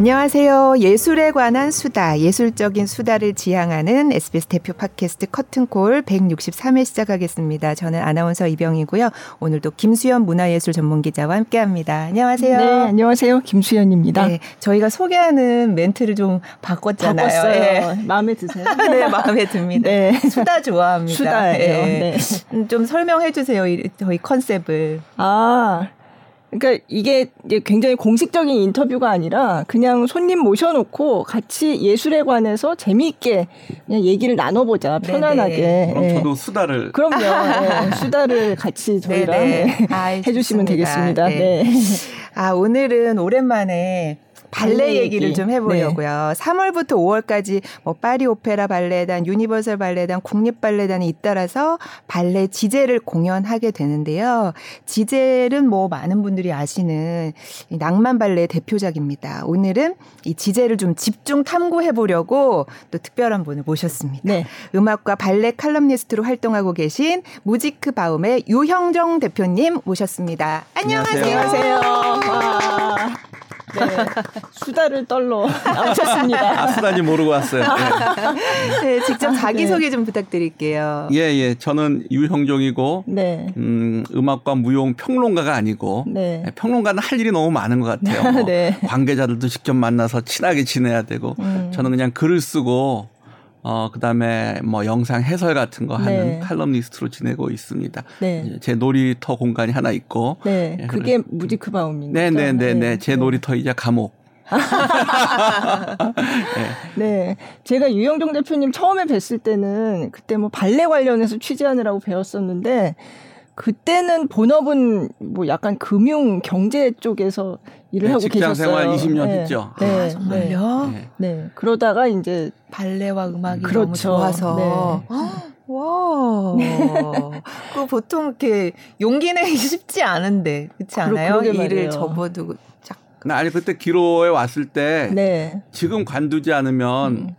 안녕하세요. 예술에 관한 수다, 예술적인 수다를 지향하는 SBS 대표 팟캐스트 커튼콜 163회 시작하겠습니다. 저는 아나운서 이병이고요. 오늘도 김수현 문화예술 전문기자와 함께합니다. 안녕하세요. 네, 안녕하세요. 김수현입니다. 네, 저희가 소개하는 멘트를 좀 바꿨잖아요. 바꿨어요. 네. 마음에 드세요? 네, 마음에 듭니다. 네. 수다 좋아합니다. 수다예요. 네. 네. 좀 설명해 주세요. 저희 컨셉을. 아, 그러니까 이게 굉장히 공식적인 인터뷰가 아니라 그냥 손님 모셔놓고 같이 예술에 관해서 재미있게 그냥 얘기를 나눠보자 편안하게. 그럼 네. 저도 수다를. 그럼요. 네. 수다를 같이 저희랑 네. 아, 해주시면 되겠습니다. 네. 아 오늘은 오랜만에 발레 얘기를 얘기. 좀 해보려고요. 네. 3월부터 5월까지 뭐 파리 오페라 발레단, 유니버설 발레단, 국립 발레단이 잇따라서 발레 지젤을 공연하게 되는데요. 지젤은 뭐 많은 분들이 아시는 낭만 발레의 대표작입니다. 오늘은 이 지젤을 좀 집중 탐구해 보려고 또 특별한 분을 모셨습니다. 네. 음악과 발레 칼럼니스트로 활동하고 계신 무지크 바움의 유형정 대표님 모셨습니다. 안녕하세요. 안녕하세요. 네. 수다를 떨러 나오셨습니다. 아, 수다지 모르고 왔어요. 네. 네 직접 자기소개 네. 좀 부탁드릴게요. 예, 예. 저는 유형종이고, 네. 음, 음악과 무용 평론가가 아니고, 네. 네. 평론가는 할 일이 너무 많은 것 같아요. 뭐 네. 관계자들도 직접 만나서 친하게 지내야 되고, 음. 저는 그냥 글을 쓰고, 어, 그 다음에 뭐 영상 해설 같은 거 하는 네. 칼럼니스트로 지내고 있습니다. 네. 제 놀이터 공간이 하나 있고. 네. 예, 그게 그래. 무지크바움입니다. 네네네네. 네, 네, 네. 제 놀이터이자 감옥. 네. 네. 제가 유영종 대표님 처음에 뵀을 때는 그때 뭐 발레 관련해서 취재하느라고 배웠었는데 그때는 본업은 뭐 약간 금융 경제 쪽에서 일을 네, 하고 직장 계셨어요. 생활 20년 네. 했죠. 네. 아, 정말요? 네. 네. 그러다가 이제 발레와 음악이 그렇죠. 너무 좋아서 네. 와. 그 보통 이렇게 용기 내기 쉽지 않은데 그렇지 않아요? 일을 접어두고 쫙. 아니 그때 기로에 왔을 때 네. 지금 관두지 않으면 음.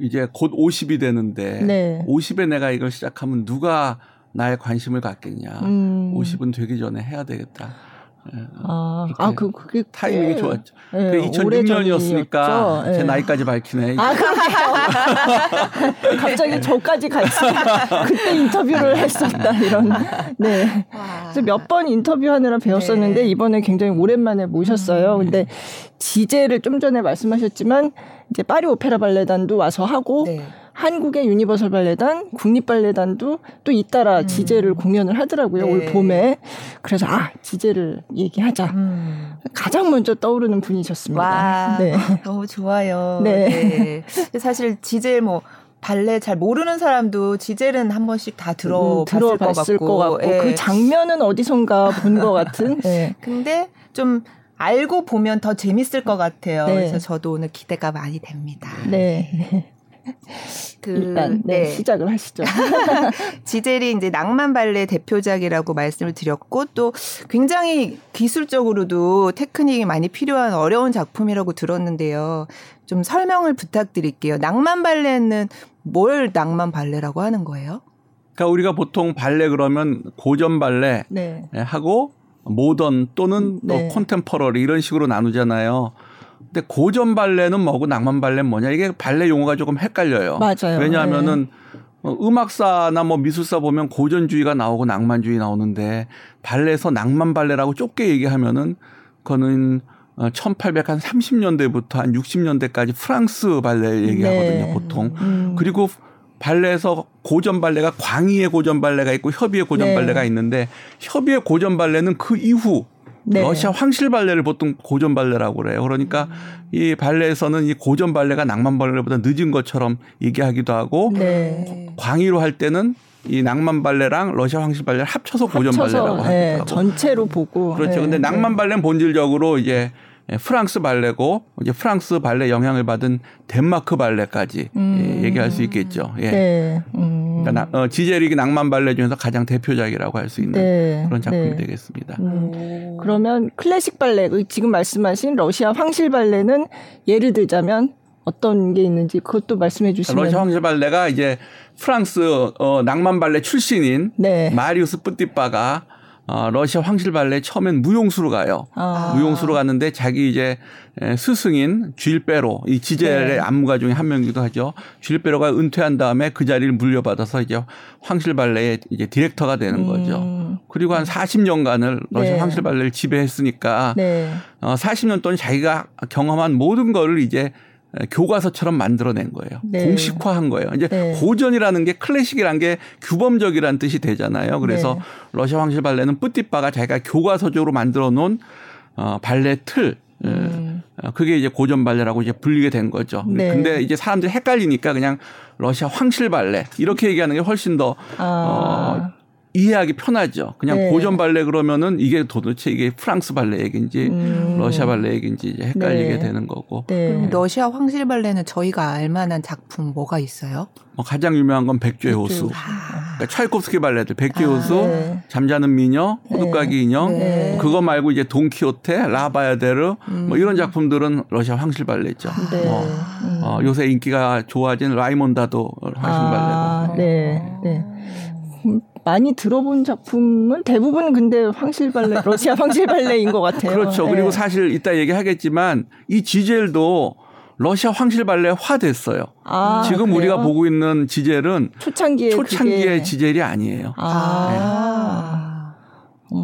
이제 곧 50이 되는데 네. 50에 내가 이걸 시작하면 누가 나의 관심을 갖겠냐. 음. 50은 되기 전에 해야 되겠다. 예, 아, 아, 그, 그게 타이밍이 꽤, 좋았죠. 네, 그 2006년이었으니까 네. 제 나이까지 밝히네. 아? 갑자기 저까지 같이 그때 인터뷰를 했었다, 이런. 네. 그래서 몇 번 인터뷰하느라 뵀었는데 네. 이번에 굉장히 오랜만에 모셨어요. 음. 근데 지젤을 좀 전에 말씀하셨지만 이제 파리 오페라 발레단도 와서 하고 네. 한국의 유니버설 발레단, 국립 발레단도 또 잇따라 음. 지젤을 공연을 하더라고요. 네. 올 봄에. 그래서 아, 지젤을 얘기하자. 음. 가장 먼저 떠오르는 분이셨습니다. 와, 네. 너무 좋아요. 네. 네. 사실 지젤 뭐 발레 잘 모르는 사람도 지젤은 한 번씩 다 들어봤을, 음, 들어봤을 것 같고, 것 같고. 예. 그 장면은 어디선가 본 것 같은. 네. 근데 좀 알고 보면 더 재밌을 것 같아요. 네. 그래서 저도 오늘 기대가 많이 됩니다. 네. 그, 일단 네, 네. 시작을 하시죠. 지젤이 이제 낭만 발레 대표작이라고 말씀을 드렸고 또 굉장히 기술적으로도 테크닉이 많이 필요한 어려운 작품이라고 들었는데요. 좀 설명을 부탁드릴게요. 낭만 발레는 뭘 낭만 발레라고 하는 거예요? 그러니까 우리가 보통 발레 그러면 고전 발레 네. 하고 모던 또는 네. 또 콘템퍼러리 이런 식으로 나누잖아요. 근데 고전 발레는 뭐고 낭만 발레는 뭐냐 이게 발레 용어가 조금 헷갈려요. 맞아요. 왜냐하면은 네. 어, 음악사나 뭐 미술사 보면 고전주의가 나오고 낭만주의 나오는데 발레에서 낭만 발레라고 좁게 얘기하면은 그거는 1800한 30년대부터 한 60년대까지 프랑스 발레 얘기하거든요, 네. 보통. 음. 그리고 발레에서 고전 발레가 광희의 고전 발레가 있고 협의의 고전 네. 발레가 있는데 협의의 고전 발레는 그 이후 네. 러시아 황실 발레를 보통 고전 발레라고 그래요. 그러니까 음. 이 발레에서는 이 고전 발레가 낭만 발레보다 늦은 것처럼 얘기하기도 하고 네. 광희로 할 때는 이 낭만 발레랑 러시아 황실 발레를 합쳐서 고전 합쳐서, 발레라고 네. 하더라고. 전체로 보고. 그렇죠. 근데 네. 낭만 발레는 본질적으로 이제 예, 프랑스 발레고 이제 프랑스 발레 영향을 받은 덴마크 발레까지 예, 음. 얘기할 수 있겠죠. 예. 네. 음. 그러니까 어, 지제릭이 낭만 발레 중에서 가장 대표작이라고 할 수 있는 네. 그런 작품이 네. 되겠습니다. 음. 그러면 클래식 발레 그 지금 말씀하신 러시아 황실 발레는 예를 들자면 어떤 게 있는지 그것도 말씀해 주시면 러시아 황실 발레가 이제 프랑스 어, 낭만 발레 출신인 네. 마리우스 뿌띠빠가 어, 러시아 황실 발레 처음엔 무용수로 가요. 아. 무용수로 갔는데 자기 이제 스승인 쥘베로 이 지젤의 네. 안무가 중에 한 명이기도 하죠. 쥘베로가 은퇴한 다음에 그 자리를 물려받아서 이제 황실 발레의 이제 디렉터가 되는 음. 거죠. 그리고 한 40년간을 러시아 네. 황실 발레를 지배했으니까 네. 어, 40년 동안 자기가 경험한 모든 거를 이제 교과서처럼 만들어낸 거예요. 네. 공식화한 거예요. 이제 네. 고전이라는 게 클래식이라는 게 규범적이라는 뜻이 되잖아요. 그래서 네. 러시아 황실 발레는 뿌띠빠가 자기가 교과서적으로 만들어 놓은 어, 발레 틀 음. 어, 그게 이제 고전 발레라고 이제 불리게 된 거죠. 네. 근데 이제 사람들이 헷갈리니까 그냥 러시아 황실 발레 이렇게 얘기하는 게 훨씬 더 아. 어, 이해하기 편하죠. 그냥 네. 고전 발레 그러면은 이게 도대체 이게 프랑스 발레 얘기인지 음. 러시아 발레 얘기인지 이제 헷갈리게 네. 되는 거고. 네. 그럼 러시아 황실 발레는 저희가 알만한 작품 뭐가 있어요? 뭐 가장 유명한 건 백조의 호수. 아. 그러니까 차이콥스키 발레들 백조의 아, 호수, 네. 잠자는 미녀, 호두까기 인형. 네. 뭐 그거 말고 이제 돈키호테, 라바야데르 음. 뭐 이런 작품들은 러시아 황실 발레죠. 네. 뭐 음. 어, 요새 인기가 좋아진 라이몬다도 황실 아, 발레고. 네. 네. 많이 들어본 작품은 대부분 근데 황실 발레, 러시아 황실 발레인 것 같아요. 그렇죠. 네. 그리고 사실 이따 얘기하겠지만 이 지젤도 러시아 황실 발레화 됐어요. 아, 지금 그래요? 우리가 보고 있는 지젤은 초창기에 초창기의 그게... 지젤이 아니에요. 아. 네.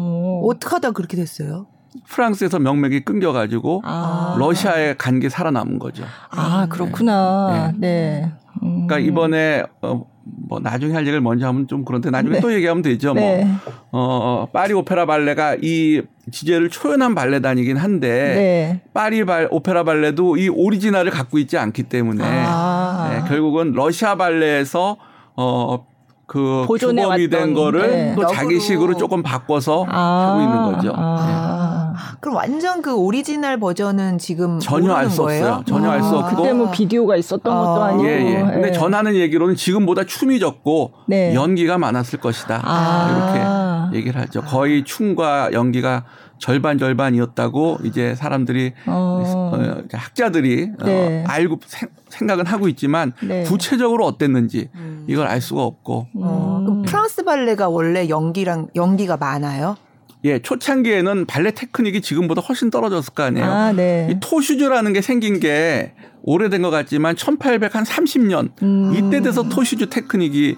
어떻게 하다 그렇게 됐어요? 프랑스에서 명맥이 끊겨가지고 아. 러시아에 간 게 살아남은 거죠. 아 그렇구나. 네. 네. 음. 그러니까 이번에 어, 뭐 나중에 할 얘기를 먼저 하면 좀 그런데 나중에 네. 또 얘기하면 되죠. 뭐. 네. 뭐 어, 파리 오페라 발레가 이 지젤을 초연한 발레단이긴 한데 네. 파리 발 오페라 발레도 이 오리지널을 갖고 있지 않기 때문에 아. 네, 결국은 러시아 발레에서 어. 그 주범이 된 거를 네. 또 자기식으로 조금 바꿔서 아. 하고 있는 거죠. 아. 네. 그럼 완전 그 오리지널 버전은 지금 전혀 알 수 없어요. 전혀 알 수 없고 그때 뭐 비디오가 있었던 아. 것도 아니고. 예, 예. 근데 예. 전하는 얘기로는 지금보다 춤이 적고 네. 연기가 많았을 것이다. 아. 이렇게 얘기를 하죠. 거의 춤과 연기가 절반 절반이었다고 이제 사람들이 어. 어 학자들이 어, 네. 어, 알고 생 각은 하고 있지만 네. 구체적으로 어땠는지 음. 이걸 알 수가 없고. 어. 그럼 프랑스 발레가 원래 연기랑 연기가 많아요? 예, 초창기에는 발레 테크닉이 지금보다 훨씬 떨어졌을 거 아니에요. 아, 네. 이 토슈즈라는 게 생긴 게 오래된 것 같지만 1830년 음. 이때 돼서 토슈즈 테크닉이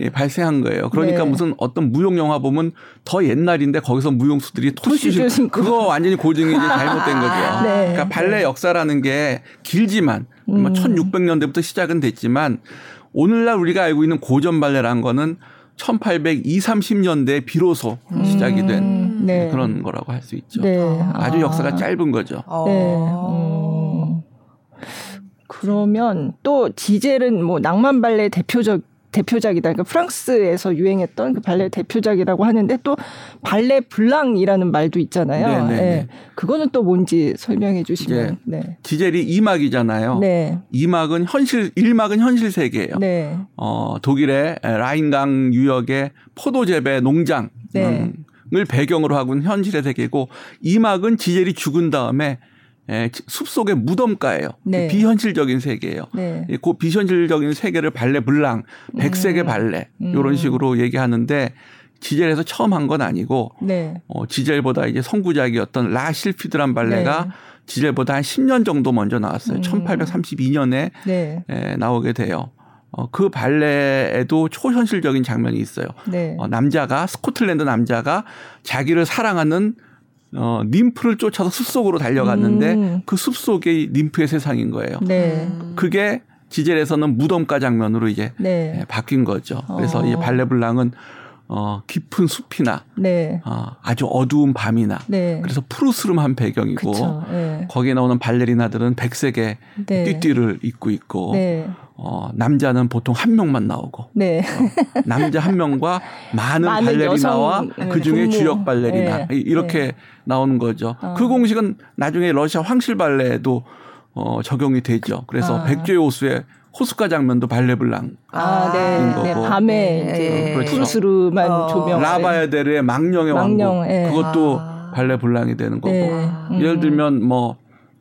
예, 발생한 거예요. 그러니까 네. 무슨 어떤 무용 영화 보면 더 옛날인데 거기서 무용수들이 토슈즈 그거 완전히 고증이 이제 잘못된 거죠. 네. 그러니까 발레 역사라는 게 길지만 음. 1600년대부터 시작은 됐지만 오늘날 우리가 알고 있는 고전 발레라는 거는 1820, 30년대 비로소 음. 시작이 된 네. 그런 거라고 할 수 있죠. 네. 아주 역사가 아. 짧은 거죠. 네. 음. 그러면 또 지젤은 뭐 낭만 발레 대표적 대표작이다. 그러니까 프랑스에서 유행했던 그 발레 대표작이라고 하는데 또 발레 블랑이라는 말도 있잖아요. 네, 네, 네. 그거는 또 뭔지 설명해 주시면. 네. 지젤이 2막이잖아요. 네. 2막은 현실 1막은 현실 세계예요. 네. 어, 독일의 라인강 유역의 포도 재배 농장 네. 을 배경으로 하고 있는 현실의 세계고 2막은 지젤이 죽은 다음에 예, 숲속의 무덤가예요. 네. 비현실적인 세계예요. 네. 그 비현실적인 세계를 발레 블랑, 백색의 음. 발레 이런 음. 식으로 얘기하는데 지젤에서 처음 한 건 아니고 네. 어, 지젤보다 이제 선구작이었던 라 실피드란 발레가 네. 지젤보다 한 10년 정도 먼저 나왔어요. 음. 1832년에 네. 에, 나오게 돼요. 어, 그 발레에도 초현실적인 장면이 있어요. 네. 어, 남자가 스코틀랜드 남자가 자기를 사랑하는 어, 님프를 쫓아서 숲속으로 달려갔는데 음. 그 숲속이 님프의 세상인 거예요. 네. 그게 지젤에서는 무덤가 장면으로 이제 네. 예, 바뀐 거죠. 그래서 어. 이 발레블랑은 어, 깊은 숲이나 네. 어, 아주 어두운 밤이나 네. 그래서 푸르스름한 배경이고 네. 거기에 나오는 발레리나들은 백색의 네. 띠띠를 입고 있고 네. 어, 남자는 보통 한 명만 나오고 네. 어, 남자 한 명과 많은, 많은 발레리나와 그 중에 주역 발레리나 이렇게 나오는 거죠. 어. 그 공식은 나중에 러시아 황실 발레에도 어, 적용이 되죠. 그래서 아. 백조의 호수에 호숫가 장면도 발레블랑. 아, 네. 네. 밤에 네. 이제 어, 그렇죠. 푸르스름한 어. 조명. 라바야데르의 망령의 망령, 왕국. 네. 그것도 아. 발레블랑이 되는 거고. 네. 음. 예를 들면 뭐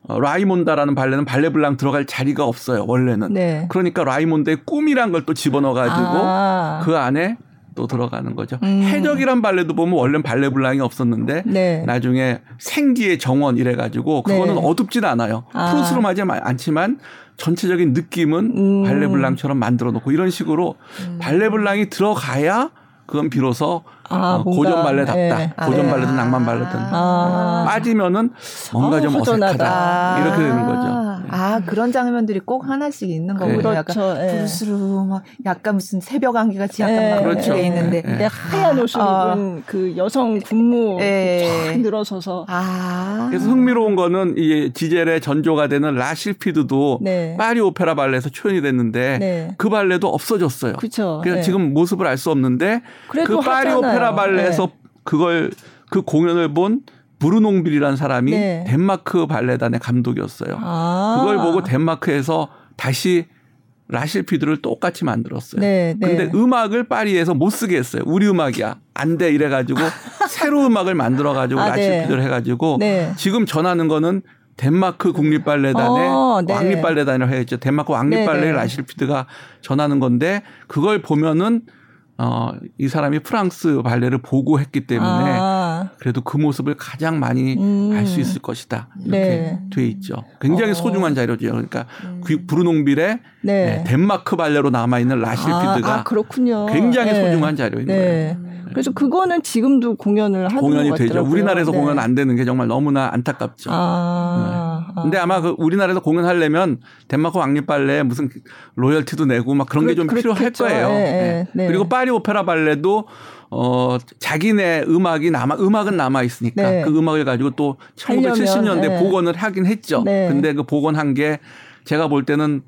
어, 라이몬다라는 발레는 발레블랑 들어갈 자리가 없어요 원래는. 네. 그러니까 라이몬드의 꿈이란 걸 또 집어넣어가지고 아. 그 안에 또 들어가는 거죠. 음. 해적이란 발레도 보면 원래는 발레 블랑이 없었는데 네. 나중에 생기의 정원 이래 가지고 그거는 네. 어둡진 않아요. 아. 푸르스름하지 않지만 전체적인 느낌은 음. 발레 블랑처럼 만들어 놓고 이런 식으로 음. 발레 블랑이 들어가야 그건 비로소 아, 어, 고전 발레답다. 네. 고전 발레든 아. 낭만 발레든 아. 빠지면은 뭔가 아, 좀 어색하다. 이렇게 되는 거죠. 아 그런 장면들이 꼭 하나씩 있는 거군요. 그렇죠. 약간 예. 부르스르 막 약간 무슨 새벽 안개 같이 약간 예. 막 그렇죠. 있는데 예. 하얀 옷을 아. 입은 그 여성 군무 예. 쫙 늘어서서. 아. 그래서 흥미로운 거는 이 지젤의 전조가 되는 라실피드도 네. 파리 오페라 발레에서 초연이 됐는데 네. 그 발레도 없어졌어요. 그렇죠. 그래서 네. 지금 모습을 알 수 없는데 그 파리 하잖아요. 오페라 발레에서 네. 그걸 그 공연을 본 브루농빌이라는 사람이 네. 덴마크 발레단의 감독이었어요. 아. 그걸 보고 덴마크에서 다시 라실피드를 똑같이 만들었어요. 네, 네. 근데 음악을 파리에서 못 쓰게 했어요. 우리 음악이야. 안 돼. 이래 가지고 새로 음악을 만들어 가지고 아, 네. 라실피드를 네. 해 가지고 네. 지금 전하는 거는 덴마크 국립 발레단의 어, 네. 왕립 발레단이라고 해야죠. 덴마크 왕립 발레 라실피드가 전하는 건데 그걸 보면은 어, 이 사람이 프랑스 발레를 보고 했기 때문에 아. 그래도 그 모습을 가장 많이 음. 알수 있을 것이다. 이렇게 네. 돼 있죠. 굉장히 어. 소중한 자료죠. 그러니까 음. 그 브루농빌의 네. 네, 덴마크 발레로 남아 있는 라실피드가 아, 아. 굉장히 네. 소중한 자료인 네. 거예요. 그래서 그거는 지금도 공연을 하는 공연이 것 되죠. 우리나라에서 네. 공연 안 되는 게 정말 너무나 안타깝죠. 아, 네. 근데 아마 그 우리나라에서 공연하려면 덴마크 왕립 발레 무슨 로열티도 내고 막 그런 게 좀 필요할 거예요. 네, 네. 그리고 파리 오페라 발레도 어 자기네 음악이 남아 음악은 남아 있으니까 네. 그 음악을 가지고 또 1970년대 네. 복원을 하긴 했죠. 네. 근데 그 복원한 게 제가 볼 때는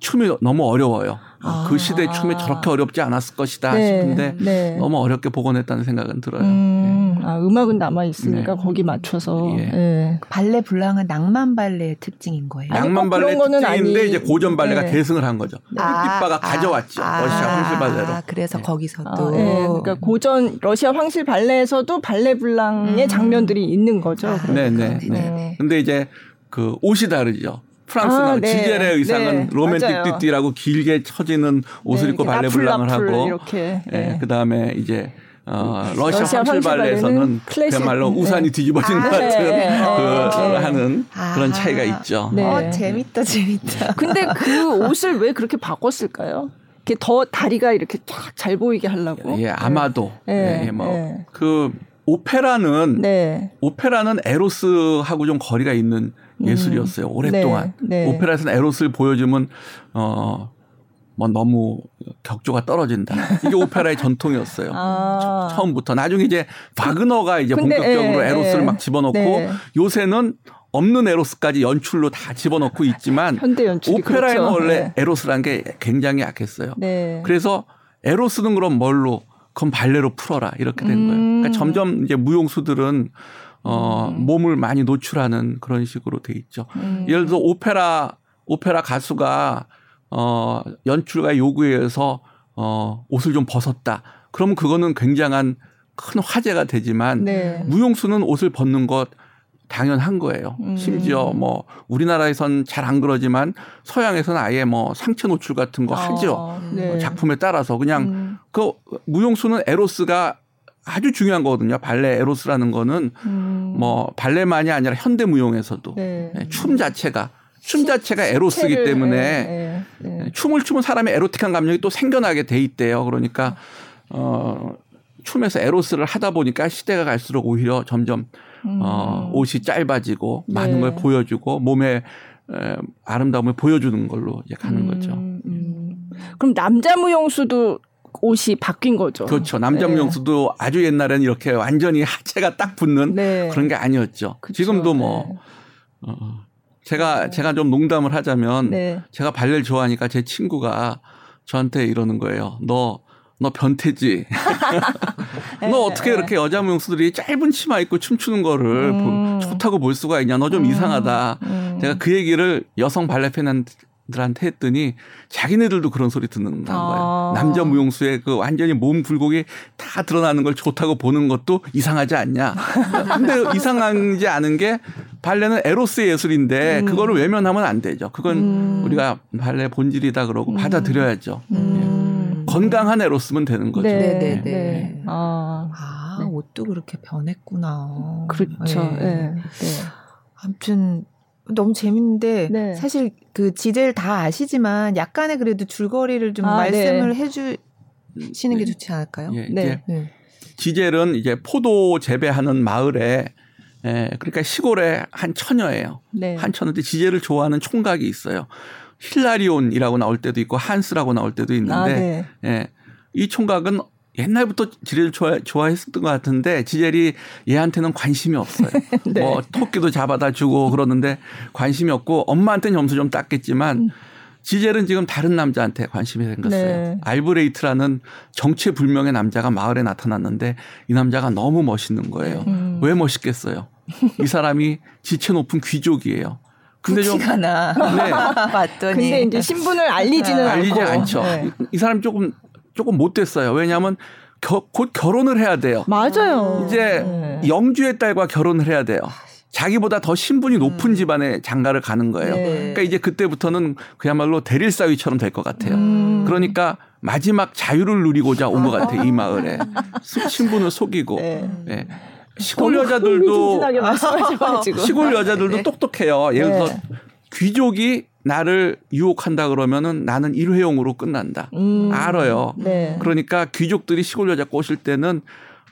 춤이 너무 어려워요. 아. 그 시대 춤이 저렇게 어렵지 않았을 것이다 네. 싶은데 네. 너무 어렵게 복원했다는 생각은 들어요. 음. 네. 아, 음악은 남아 있으니까 네. 거기 맞춰서 예. 네. 발레 블랑은 낭만 발레의 특징인 거예요. 낭만 발레 특징인데 아니... 이제 고전 발레가 네. 계승을 한 거죠. 햇빛바가 아, 가져왔죠. 아, 러시아 황실 발레로. 아, 그래서 거기서도 아, 그러니까 고전 러시아 황실 발레에서도 발레 블랑의 음. 장면들이 있는 거죠. 아, 네, 네, 네. 근데 이제 그 옷이 다르죠. 프랑스 아, 네. 지젤의 의상은 네. 로맨틱 띠띠라고 길게 처지는 옷을 네, 입고 발레 블랑을 하고 이렇게. 네. 그다음에 이제 어, 러시아, 러시아 황실 발레에서는 그야말로 네. 우산이 뒤집어진 아, 것 같은 네. 그 어, 하는 아, 그런 차이가 있죠. 네. 어, 재밌다, 재밌다. 근데 그 옷을 왜 그렇게 바꿨을까요? 이렇게 더 다리가 이렇게 쫙 잘 보이게 하려고. 예, 아마도. 네. 예, 뭐그 오페라는 오페라는 에로스하고 좀 거리가 있는 음. 예술이었어요. 오랫동안. 네, 네. 오페라에서는 에로스를 보여주면 어, 뭐 너무 격조가 떨어진다. 이게 오페라의 전통이었어요. 아. 처음부터. 나중에 이제 바그너가 이제 근데, 본격적으로 에, 예, 에로스를 에. 막 집어넣고 네. 요새는 없는 에로스까지 연출로 다 집어넣고 있지만 오페라에는 그렇죠. 원래 네. 에로스라는 게 굉장히 약했어요. 네. 그래서 에로스는 그럼 뭘로? 그럼 발레로 풀어라 이렇게 된 음. 거예요. 그러니까 점점 이제 무용수들은 어, 음. 몸을 많이 노출하는 그런 식으로 돼 있죠. 음. 예를 들어 오페라 오페라 가수가 어, 연출가 요구에 의해서 어, 옷을 좀 벗었다. 그러면 그거는 굉장한 큰 화제가 되지만 네. 무용수는 옷을 벗는 것 당연한 거예요. 음. 심지어 뭐 우리나라에선 잘 안 그러지만 서양에서는 아예 뭐 상체 노출 같은 거 하죠. 아, 네. 작품에 따라서 그냥 음. 그 무용수는 에로스가 아주 중요한 거거든요. 발레 에로스라는 거는 음. 뭐 발레만이 아니라 현대 무용에서도 네. 네춤 자체가 춤 자체가 에로스기 때문에 네, 네, 네. 춤을 추면 사람의 에로틱한 감정이 또 생겨나게 돼 있대요. 그러니까 어 춤에서 에로스를 하다 보니까 시대가 갈수록 오히려 점점 음. 어 옷이 짧아지고 많은 걸 네. 보여주고 몸에 에, 아름다움을 보여주는 걸로 이제 가는 음, 거죠. 음. 그럼 남자 무용수도 옷이 바뀐 거죠. 그렇죠. 남자 무용수도 네. 아주 옛날에는 이렇게 완전히 하체가 딱 붙는 네. 그런 게 아니었죠. 그쵸. 지금도 뭐 네. 어, 제가 네. 제가 좀 농담을 하자면 네. 제가 발레를 좋아하니까 제 친구가 저한테 이러는 거예요. 너너 변태지. 너 네. 어떻게 이렇게 여자 무용수들이 짧은 치마 입고 춤추는 거를 음. 좋다고 볼 수가 있냐. 너좀 음. 이상하다. 음. 제가 그 얘기를 여성 발레 팬한테 들한테 했더니 자기네들도 그런 소리 듣는 거예요. 아. 남자 무용수의 그 완전히 몸 굴곡이 다 드러나는 걸 좋다고 보는 것도 이상하지 않냐. 근데 이상하지 않은 게 발레는 에로스의 예술인데 음. 그거를 외면하면 안 되죠. 그건 음. 우리가 발레 본질이다 그러고 음. 받아들여야죠. 음. 예. 건강한 에로스면 되는 거죠. 네, 네, 네, 네. 네. 아, 아, 네. 옷도 그렇게 변했구나. 그렇죠. 네. 네. 네. 아무튼 너무 재밌는데 네. 사실 그 지젤 다 아시지만 약간의 그래도 줄거리를 좀 아, 말씀을 해주시는 게 좋지 않을까요? 예, 네. 네. 지젤은 이제 포도 재배하는 마을에 예, 그러니까 시골에 한 처녀예요. 네. 한 처녀인데 지젤을 좋아하는 총각이 있어요. 힐라리온이라고 나올 때도 있고 한스라고 나올 때도 있는데 아, 네. 예. 이 총각은 옛날부터 지젤을 좋아, 좋아했었던 것 같은데 지젤이 얘한테는 관심이 없어요. 네. 뭐 토끼도 잡아다 주고 그러는데 관심이 없고 엄마한테는 점수 좀 땄겠지만 지젤은 지금 다른 남자한테 관심이 생겼어요. 네. 알브레이트라는 정체불명의 남자가 마을에 나타났는데 이 남자가 너무 멋있는 거예요. 음. 왜 멋있겠어요? 이 사람이 지체 높은 귀족이에요. 근데 좀. 네. 봤더니. 근데 이제 신분을 알리지는 알리지 않고. 않죠. 네. 이, 이 사람 조금 조금 못됐어요. 왜냐하면 겨- 곧 결혼을 해야 돼요. 맞아요. 이제 네. 영주의 딸과 결혼을 해야 돼요. 자기보다 더 신분이 높은 집안에 장가를 가는 거예요. 네. 그러니까 이제 그때부터는 그야말로 대릴사위처럼 될 것 같아요. 음. 그러니까 마지막 자유를 누리고자 온 것 같아요. 이 마을에 수- 신분을 속이고 네. 예. 시골 여자들도. 시골 여자들도 네. 똑똑해요. 예를 들어서 네. 귀족이 나를 유혹한다 그러면은 나는 일회용으로 끝난다. 음. 알아요. 네. 그러니까 귀족들이 시골 여자 꼬실 때는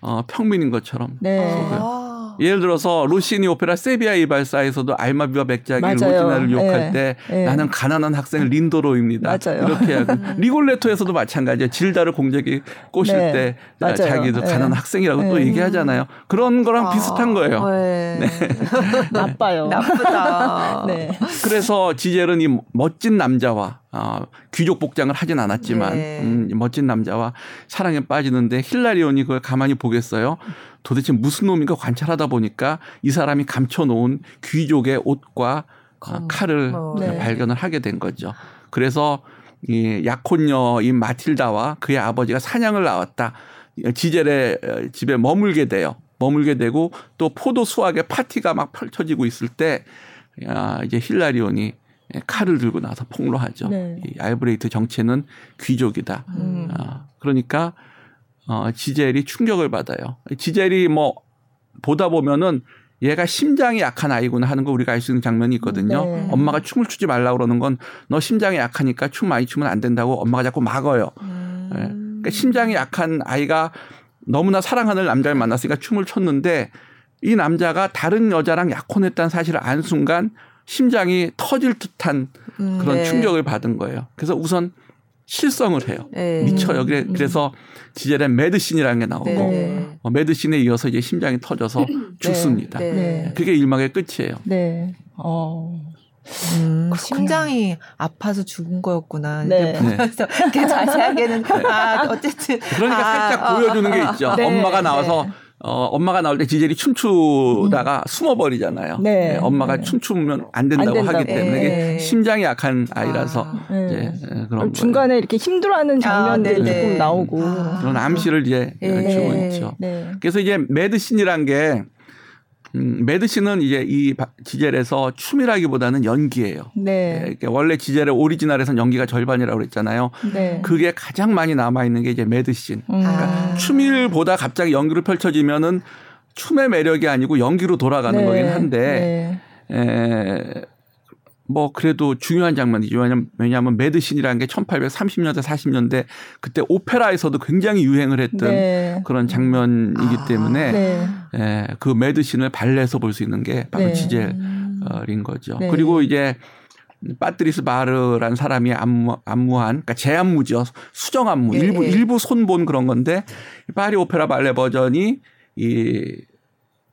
어, 평민인 것처럼 네. 아. 예를 들어서 로시니 오페라 세비야 이발사에서도 알마비와 맥작이. 로지나를 유혹할 네. 때 네. 나는 가난한 학생 린도로입니다. 맞아요. 이렇게 하고 리골레토에서도 마찬가지예요. 질다를 공작이 꼬실 네. 때 맞아요. 자기도 네. 가난한 학생이라고 또 네. 얘기하잖아요. 그런 거랑 비슷한 거예요. 네. 나빠요. 나쁘다. 네. 그래서 지젤은 이 멋진 남자와 어, 귀족 복장을 하진 않았지만 네. 음, 이 멋진 남자와 사랑에 빠지는데 힐라리온이 그걸 가만히 보겠어요. 도대체 무슨 놈인가 관찰하다 보니까 이 사람이 감춰놓은 귀족의 옷과 어, 칼을 어, 네. 발견을 하게 된 거죠. 그래서 이 약혼녀인 마틸다와 그의 아버지가 사냥을 나왔다. 지젤의 어, 집에 머물게 돼요. 머물게 되고 또 포도 수확의 파티가 막 펼쳐지고 있을 때 아, 이제 힐라리온이 칼을 들고 나서 폭로하죠. 네. 이 알브레이트 정체는 귀족이다. 음. 아, 그러니까 어, 지젤이 충격을 받아요. 지젤이 뭐 보다 보면은 얘가 심장이 약한 아이구나 하는 거 우리가 알 수 있는 장면이 있거든요. 네. 엄마가 춤을 추지 말라 그러는 건 너 심장이 약하니까 춤 많이 추면 안 된다고 엄마가 자꾸 막어요. 음. 예. 그러니까 심장이 약한 아이가 너무나 사랑하는 남자를 만났으니까 춤을 췄는데 이 남자가 다른 여자랑 약혼했다는 사실을 안 순간 심장이 터질 듯한 음, 그런 네. 충격을 받은 거예요. 그래서 우선 실성을 해요. 네. 미쳐요. 그래, 그래서 지젤의 매드신이라는 게 나오고 네. 어, 매드신에 이어서 이제 심장이 터져서 죽습니다. 네. 네. 그게 일막의 끝이에요. 네. 어. 음. 심장이 아파서 죽은 거였구나. 네. 보면서 이렇게 자세하게는 아 어쨌든 그러니까 아, 살짝 어, 보여주는 게 있죠. 네, 엄마가 나와서 네. 어, 엄마가 나올 때 지젤이 춤추다가 숨어버리잖아요. 네. 엄마가 네. 춤추면 안 된다고, 안 된다고. 하기 때문에 네. 심장이 약한 아이라서 아, 네. 이제 예, 그런 거예요. 중간에 이렇게 힘들어하는 장면들이 아. 조금 나오고. 아. 그런 암시를 이제 네. 주고 네. 있죠. 네. 그래서 이제 매드신이란 게 음, 매드신은 이제 이 바- 지젤에서 춤이라기보다는 연기예요. 예, 네. 그러니까 원래 지젤의 오리지널에선 연기가 절반이라고 그랬잖아요. 네. 그게 가장 많이 남아 있는 게 이제 매드신. 음. 아. 춤일보다 갑자기 연기로 펼쳐지면은 춤의 매력이 아니고 연기로 돌아가는 네. 거긴 한데 네. 에, 뭐 그래도 중요한 장면이죠. 왜냐면, 왜냐하면 매드신이라는 게 1830년대 40년대 그때 오페라에서도 굉장히 유행을 했던 네. 그런 장면이기 아. 때문에 네. 에, 그 mad scene을 발레에서 볼 수 있는 게 바로 네. 지젤인 거죠. 네. 그리고 이제 파트리스 바르라는 사람이 안무, 안무한, 그러니까 재안무죠. 수정 안무. 예, 일부, 예. 일부 손본 그런 건데, 파리 오페라 발레 버전이 이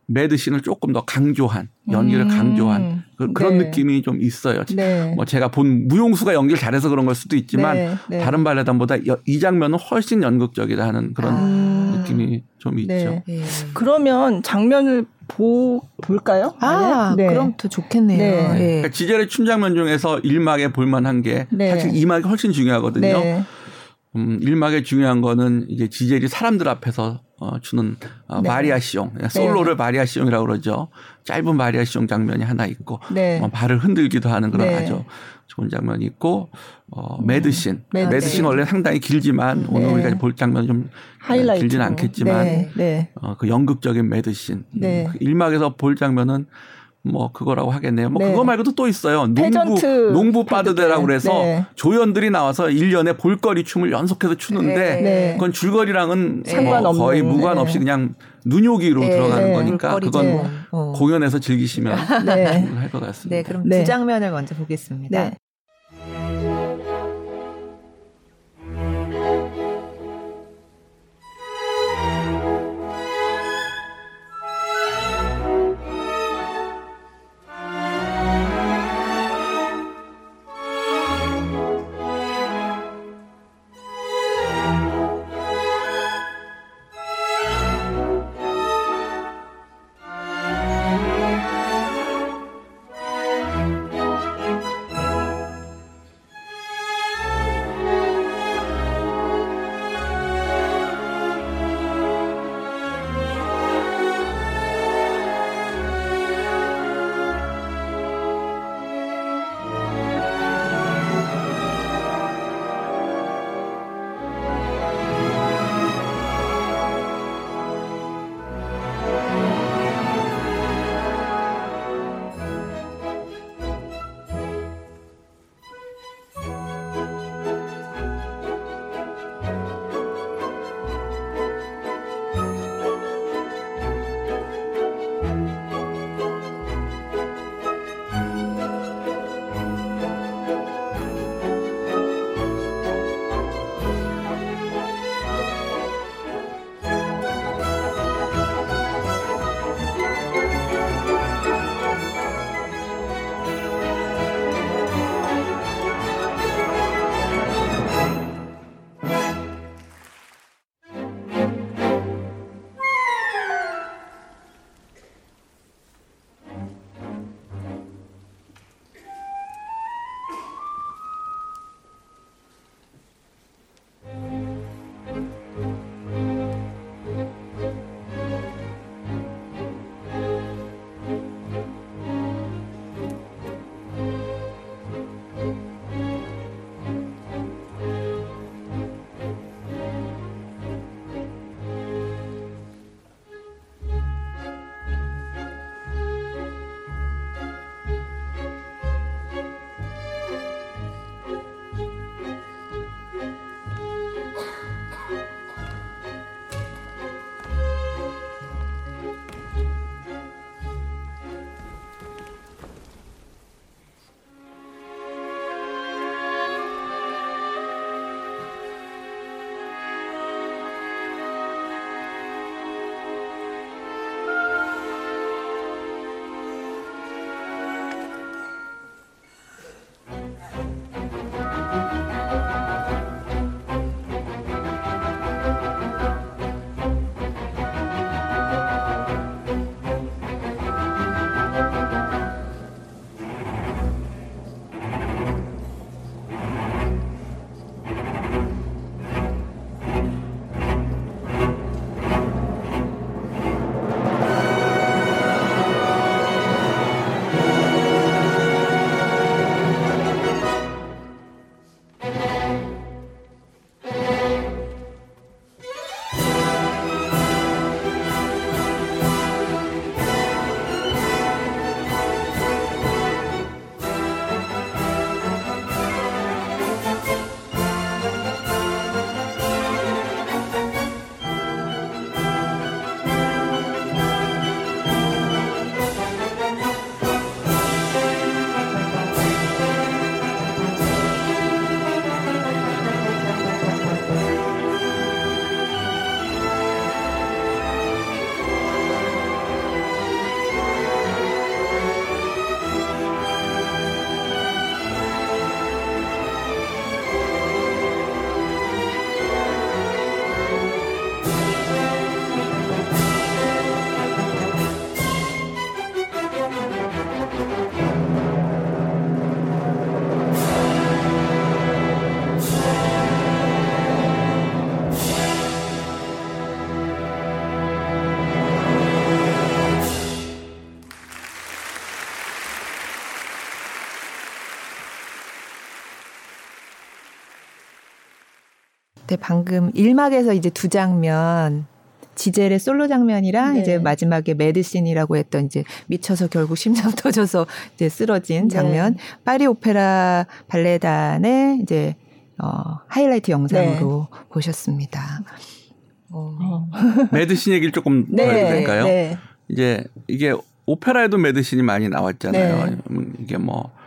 mad scene을 조금 더 강조한, 연기를 음. 강조한 그, 런 네. 느낌이 좀 있어요. 네. 뭐 제가 본 무용수가 연기를 잘해서 그런 걸 수도 있지만, 네, 네. 다른 발레단보다 여- 이 장면은 훨씬 연극적이다 하는 그런 음. 느낌이 좀 있죠. 네. 예. 그러면 장면을 보, 볼까요? 아, 네. 그럼 더 좋겠네요. 네. 예. 그러니까 지젤의 춤 장면 중에서 1막에 볼만한 게 네. 사실 2막이 훨씬 중요하거든요. 네. 음, 1막에 중요한 거는 이제 지젤이 사람들 앞에서 어, 주는 어, 네. 마리아시옹 네. 솔로를 마리아시옹이라고 그러죠. 짧은 마리아시옹 장면이 하나 있고 네. 어, 발을 흔들기도 하는 그런 네. 아주 좋은 장면이 있고 어, 매드신 매드신, 매드신 원래 상당히 길지만 오늘 네. 우리가 볼 장면 좀 하이라이트. 길지는 않겠지만 어, 그 연극적인 매드신 음, 그 일막에서 볼 장면은 뭐 그거라고 하겠네요. 뭐 네. 그거 말고도 또 있어요. 농부 농부 빠드대라고 그래서 네. 조연들이 나와서 1년에 볼거리 춤을 연속해서 추는데 네. 네. 그건 줄거리랑은 뭐 거의 무관없이 네. 그냥 눈요기로 네. 들어가는 거니까 그건 어. 공연에서 즐기시면 할것 같습니다. 네, 그럼 두 장면을 먼저 보겠습니다. 네, 방금 1막에서 이제 두 장면 지젤의 솔로 장면이랑 네. 이제 마지막에 매드신이라고 했던 이제 미쳐서 결국 심장 터져서 이제 쓰러진 네. 장면 파리 오페라 발레단의 이제 어 하이라이트 영상으로 보셨습니다. 어. 어. 매드신 얘기를 조금 더 해도 될까요? 네. 이제 이게 오페라에도 매드신이 많이 나왔잖아요. 네. 음, 이게 뭐 어,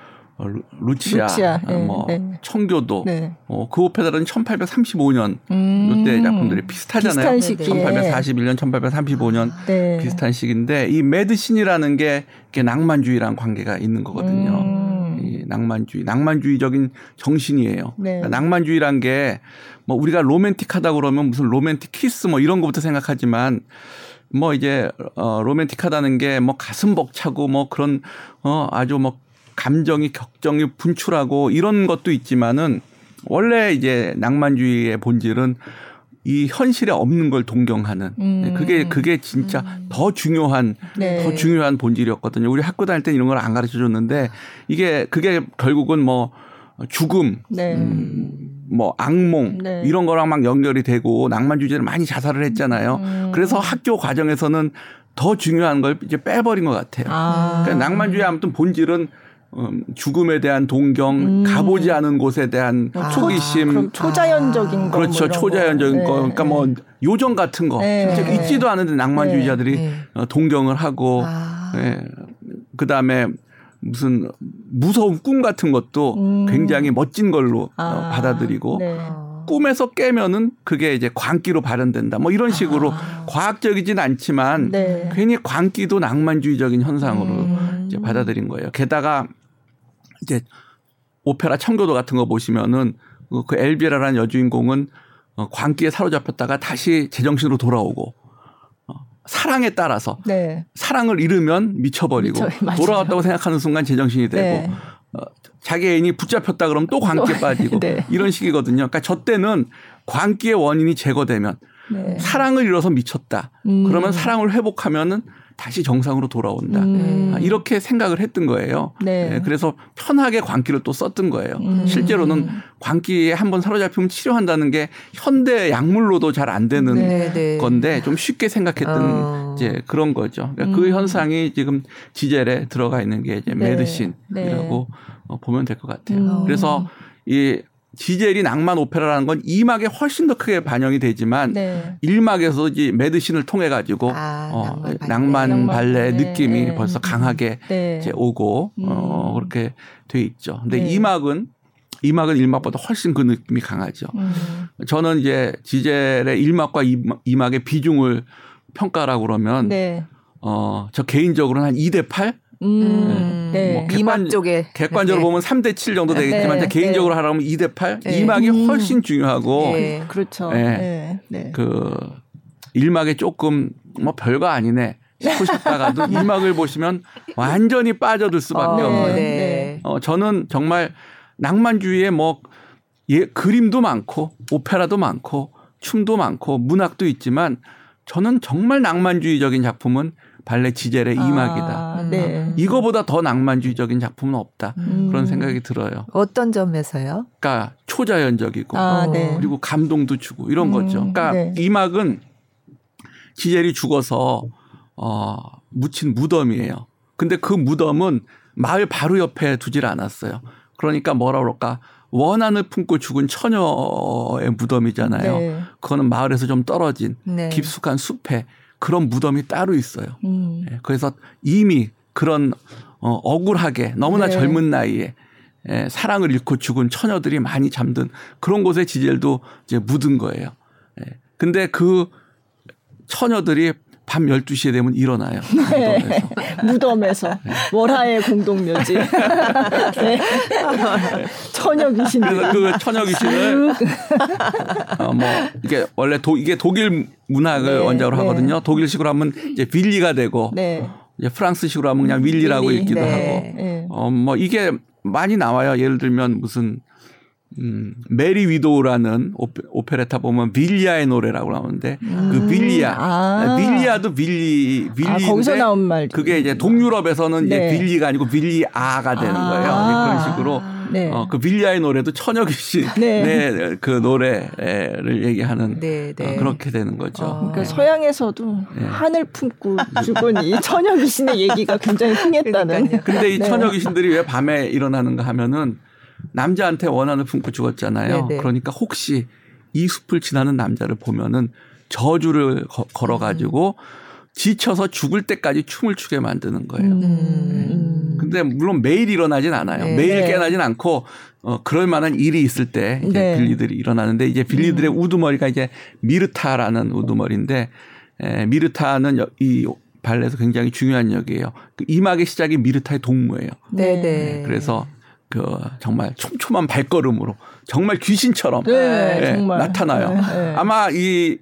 루- 루치아, 루치아, 어, 네, 뭐 네. 청교도, 네. 어, 그 오페라는 1835년 음. 이때 작품들이 비슷하잖아요. 비슷한 시기에. 1841년, 1835년 네. 비슷한 시기인데 이 mad scene이라는 게 낭만주의랑 관계가 있는 거거든요. 음. 이 낭만주의, 낭만주의적인 정신이에요. 네. 그러니까 낭만주의란 게 뭐 우리가 로맨틱하다 그러면 무슨 로맨틱 키스 뭐 이런 것부터 생각하지만 뭐 이제 어 로맨틱하다는 게 뭐 가슴 벅차고 뭐 그런 어 아주 뭐 감정이 격정이 분출하고 이런 것도 있지만은 원래 이제 낭만주의의 본질은 이 현실에 없는 걸 동경하는 음. 그게 그게 진짜 더 중요한 네. 더 중요한 본질이었거든요. 우리 학교 다닐 때 이런 걸 안 가르쳐 줬는데 이게 그게 결국은 뭐 죽음 네. 음, 뭐 악몽 네. 이런 거랑 막 연결이 되고 낭만주의자를 많이 자살을 했잖아요. 음. 그래서 학교 과정에서는 더 중요한 걸 이제 빼버린 것 같아요. 아. 그러니까 낭만주의 아무튼 본질은 음, 죽음에 대한 동경, 음. 가보지 않은 곳에 대한 아, 그럼 초자연적인 거. 그렇죠. 뭐 초자연적인 거. 거. 그러니까 뭐 요정 같은 거. 네. 실제 있지도 않은데 낭만주의자들이 네. 어, 동경을 하고 아. 예. 그 다음에 무슨 무서운 꿈 같은 것도 음. 굉장히 멋진 걸로 아. 어, 받아들이고 네. 어. 꿈에서 깨면은 그게 이제 광기로 발현된다. 뭐 이런 식으로 과학적이진 않지만 네. 괜히 광기도 낭만주의적인 현상으로 음. 이제 받아들인 거예요. 게다가 이제 오페라 청교도 같은 거 보시면은 그- 그 엘비라라는 여주인공은 어, 광기에 사로잡혔다가 다시 제정신으로 돌아오고 어, 사랑에 따라서 네. 사랑을 잃으면 미쳐버리고 미쳐-. 돌아왔다고 생각하는 순간 제정신이 되고 네. 어, 자기 애인이 붙잡혔다 그러면 또 광기에 빠지고 네. 이런 식이거든요. 그러니까 저 때는 광기의 원인이 제거되면 네. 사랑을 잃어서 미쳤다. 음. 그러면 사랑을 회복하면은 다시 정상으로 돌아온다. 음. 아, 이렇게 생각을 했던 거예요. 네. 예, 그래서 편하게 광기를 또 썼던 거예요. 음. 실제로는 광기에 한번 사로잡히면 치료한다는 게 현대 약물로도 잘 안 되는 네, 네. 건데 좀 쉽게 생각했던 어. 이제 그런 거죠. 그러니까 그 음. 현상이 지금 지젤에 들어가 있는 게 이제 네. 메드신이라고 어, 보면 될 것 같아요. 음. 그래서 이 지젤이 낭만 오페라라는 건 2막에 훨씬 더 크게 반영이 되지만 네. 1막에서 이제 메드신을 통해 가지고 아, 어, 낭만 발레. 낭만 발레 발레. 느낌이 네. 벌써 강하게 네. 이제 오고 어 음. 그렇게 돼 있죠. 근데 네. 이 2막은 2막은 1막보다 훨씬 그 느낌이 강하죠. 음. 저는 이제 지젤의 1막과 2막 의 비중을 평가라고 그러면 네. 어, 저 개인적으로는 한 2대 8? 음. 네. 뭐 이막 객관- 쪽에 객관적으로 네. 보면 3대 7 정도 되겠지만 네, 제 개인적으로 하라면 2대 8? 네. 2막이 음. 훨씬 중요하고 네. 그렇죠. 네. 네. 네. 그 1막에 조금 뭐 별거 아니네 싶으셨다가도 2막을 보시면 완전히 빠져들 수밖에 어, 없는. 네. 네. 어, 저는 정말 낭만주의에 뭐 예, 그림도 많고 오페라도 많고 춤도 많고 문학도 있지만 저는 정말 낭만주의적인 작품은 발레 지젤의 이막이다. 아, 네. 이거보다 더 낭만주의적인 작품은 없다. 음. 그런 생각이 들어요. 어떤 점에서요? 그러니까 초자연적이고 아, 어, 네. 그리고 감동도 주고 이런 음, 거죠. 그러니까 네. 이막은 지젤이 죽어서 어, 묻힌 무덤이에요. 근데 그 무덤은 마을 바로 옆에 두질 않았어요. 그러니까 뭐라 그럴까 원한을 품고 죽은 처녀의 무덤이잖아요. 네. 그거는 마을에서 좀 떨어진 네. 깊숙한 숲에 그런 무덤이 따로 있어요. 음. 예, 그래서 이미 그런 어, 억울하게 너무나 네. 젊은 나이에 예, 사랑을 잃고 죽은 처녀들이 많이 잠든 그런 곳에 지젤도 이제 묻은 거예요. 예. 근데 그 처녀들이 밤 12시에 되면 일어나요. 무덤에서. 무덤에서 월하의 공동묘지. 네. 귀신들. 그래서 그 처녀 귀신을 어, 뭐 이게 원래 도 이게 독일 문학을 네, 원작으로 네. 하거든요. 독일식으로 하면 이제 빌리가 되고 네. 이제 프랑스식으로 하면 그냥 윌리라고 윌리, 읽기도 네. 하고 네. 어, 뭐 이게 많이 나와요. 예를 들면 무슨 음, 메리 위도우라는 오페, 오페레타 보면 빌리아의 노래라고 나오는데 그 빌리아, 아. 빌리아도 빌리 아, 빌리인데 거기서 나온 말. 그게 이제 동유럽에서는 네. 이제 빌리가 아니고 빌리아가 되는 아. 거예요. 그런 식으로 네. 어, 그 빌리아의 노래도 처녀 귀신 네. 네. 그 노래를 얘기하는 네, 네. 어, 그렇게 되는 거죠. 어. 그러니까 서양에서도 하늘 품고 죽은 이 처녀 귀신의 얘기가 굉장히 흥했다는. 그러니까요. 근데 이 네. 처녀 귀신들이 왜 밤에 일어나는가 하면은 남자한테 원한을 품고 죽었잖아요. 네네. 그러니까 혹시 이 숲을 지나는 남자를 보면은 저주를 거- 걸어가지고 지쳐서 죽을 때까지 춤을 추게 만드는 거예요. 음. 근데 물론 매일 일어나진 않아요. 네. 매일 네. 깨어나진 않고 어 그럴 만한 일이 있을 때 이제 네. 빌리들이 일어나는데 이제 빌리들의 우두머리가 이제 미르타라는 우두머리인데 에, 미르타는 여- 이 발레에서 굉장히 중요한 역이에요. 그 이막의 시작이 미르타의 동무예요. 네, 네. 네. 그래서 그 정말 촘촘한 발걸음으로 정말 귀신처럼 네, 예, 정말. 나타나요. 네, 네. 아마 이,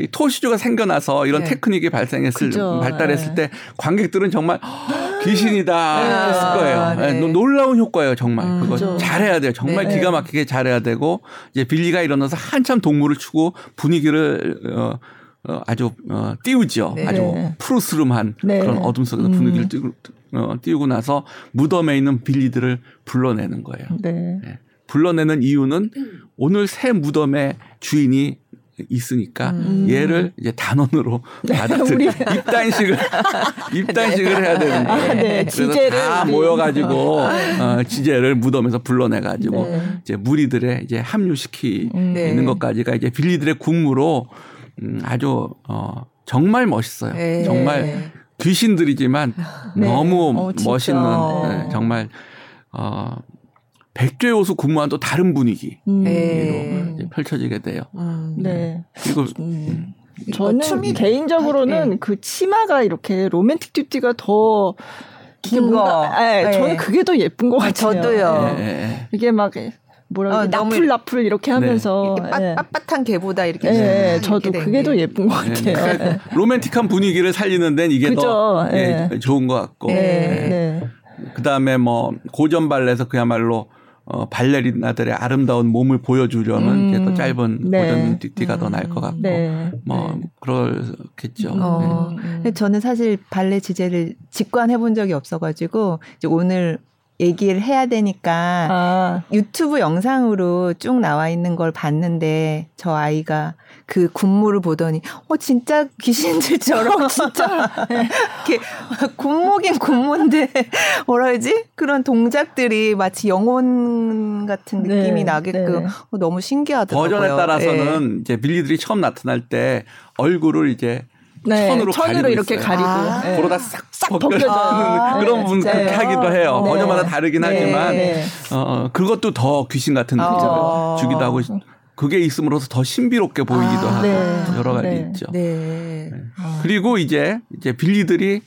이 토슈즈가 생겨나서 이런 네. 테크닉이 발생했을 그죠. 발달했을 네. 때 관객들은 정말 귀신이다 네. 했을 거예요. 아, 네. 예, 노- 놀라운 효과예요, 정말. 음, 그거 그죠. 잘해야 돼요. 정말 네. 기가 막히게 잘해야 되고 이제 빌리가 일어나서 한참 독무를 추고 분위기를 어, 어, 아주 어, 띄우죠. 네. 아주 네. 푸르스름한 네. 그런 어둠 속에서 음. 분위기를 띄우고, 어, 띄우고 나서 무덤에 있는 빌리들을 불러내는 거예요. 네. 예. 불러내는 이유는 오늘 새 무덤의 주인이 있으니까 음. 얘를 이제 단원으로 받아들이 입단식을 입단식을 해야 되는 거예요. 아, 네. 그래서 다 우리- 모여가지고 어, 지제를 무덤에서 불러내가지고 네. 이제 무리들의 이제 합류시키는 음. 네. 것까지가 이제 빌리들의 군무로 음, 아주 어, 정말 멋있어요. 네. 정말 귀신들이지만 네. 너무 어. 멋있는 네. 네, 정말 어 백조요수 군무와는 또 다른 분위기로 음. 네. 펼쳐지게 돼요. 음. 네. 그리고 음. 이거 저는 춤이 개인적으로는 네. 그 치마가 이렇게 로맨틱 듀티가 더 이게 긴 뭔가 거. 네, 네. 저는 그게 더 예쁜 것 아, 같아요. 저도요. 예, 예. 이게 막 뭐라 어, 그러지 너무 나풀 나풀 이렇게 하면서 이렇게 예. 빳, 빳빳한 개보다 이렇게 예, 예, 이렇게 저도 된 그게 게. 더 예쁜 것 예, 같아요. 그러니까 로맨틱한 분위기를 살리는 데는 이게 더 그죠. 예, 예. 좋은 것 같고 네, 예. 네. 그다음에 뭐 고전 발레에서 그야말로 어, 발레리나들의 아름다운 몸을 보여주려면 음. 이제 더 짧은 네. 고전 띠띠가 더 나을 것 같고 네. 뭐 네. 그렇겠죠. 어, 음, 음. 근데 저는 사실 발레 지제를 직관해 본 적이 없어가지고 이제 오늘 얘기를 해야 되니까 아, 유튜브 영상으로 쭉 나와 있는 걸 봤는데 저 아이가 그 군무를 보더니 어 진짜 귀신들처럼 진짜 이렇게 군무긴 군무인데 뭐라 그러지 그런 동작들이 마치 영혼 같은 네, 느낌이 나게끔 네. 어, 너무 신기하더라고요. 버전에 예. 따라서는 이제 빌리들이 처음 나타날 때 얼굴을 이제 네. 천으로 가리고 이렇게 있어요. 가리고 아. 예. 보로다 싹싹. 벗겨지는 그런 분 네. 그렇게 하기도 해요. 네. 버전마다 다르긴 네. 하지만 네. 어 그것도 더 귀신 같은 느낌을 아. 주기도 하고 그게 있음으로써 더 신비롭게 보이기도 아. 하고 네. 여러 가지 네. 있죠. 네. 그리고 이제 이제 빌리들이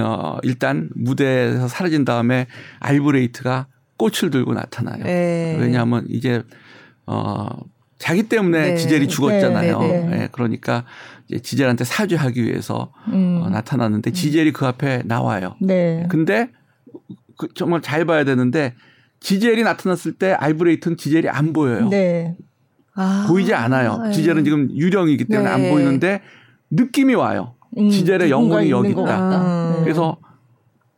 어 일단 무대에서 사라진 다음에 알브레이트가 꽃을 들고 나타나요. 네. 왜냐하면 이제 어 자기 때문에 네. 지젤이 죽었잖아요. 네, 네, 네. 예, 그러니까 이제 지젤한테 사죄하기 위해서 음. 어, 나타났는데 지젤이 그 앞에 나와요. 네. 근데 그 정말 잘 봐야 되는데 지젤이 나타났을 때 알브레이트는 지젤이 안 보여요. 네. 아. 보이지 않아요. 네. 지젤은 지금 유령이기 때문에 안 네. 보이는데 느낌이 와요. 음, 지젤의 영혼이 여기 있다. 네. 그래서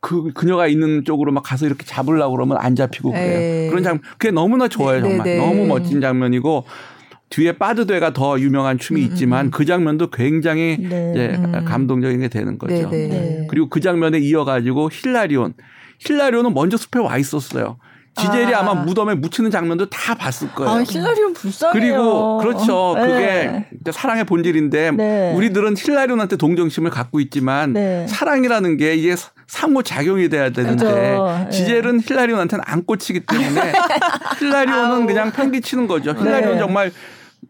그 그녀가 있는 쪽으로 막 가서 이렇게 잡으려고 그러면 안 잡히고 그래요. 에이. 그런 장면 그게 너무나 좋아요 네, 정말 네, 네. 너무 멋진 장면이고 뒤에 빠드되가 더 유명한 춤이 있지만 그 장면도 굉장히 네. 이제 음. 감동적인 게 되는 거죠. 네, 네. 네. 그리고 그 장면에 이어가지고 힐라리온 힐라리온은 먼저 숲에 와 있었어요. 지젤이 아. 아. 마 무덤에 묻히는 장면도 다 봤을 거예요. 아, 힐라리온 불쌍해요. 그리고 그렇죠. 네. 그게 이제 사랑의 본질인데 네. 우리들은 힐라리온한테 동정심을 갖고 있지만 네. 사랑이라는 게 이게 상호 작용이 돼야 되는데 그죠. 네. 지젤은 힐라리온한테는 안 꽂히기 때문에 힐라리온은 그냥 편기치는 거죠. 힐라리온 네. 정말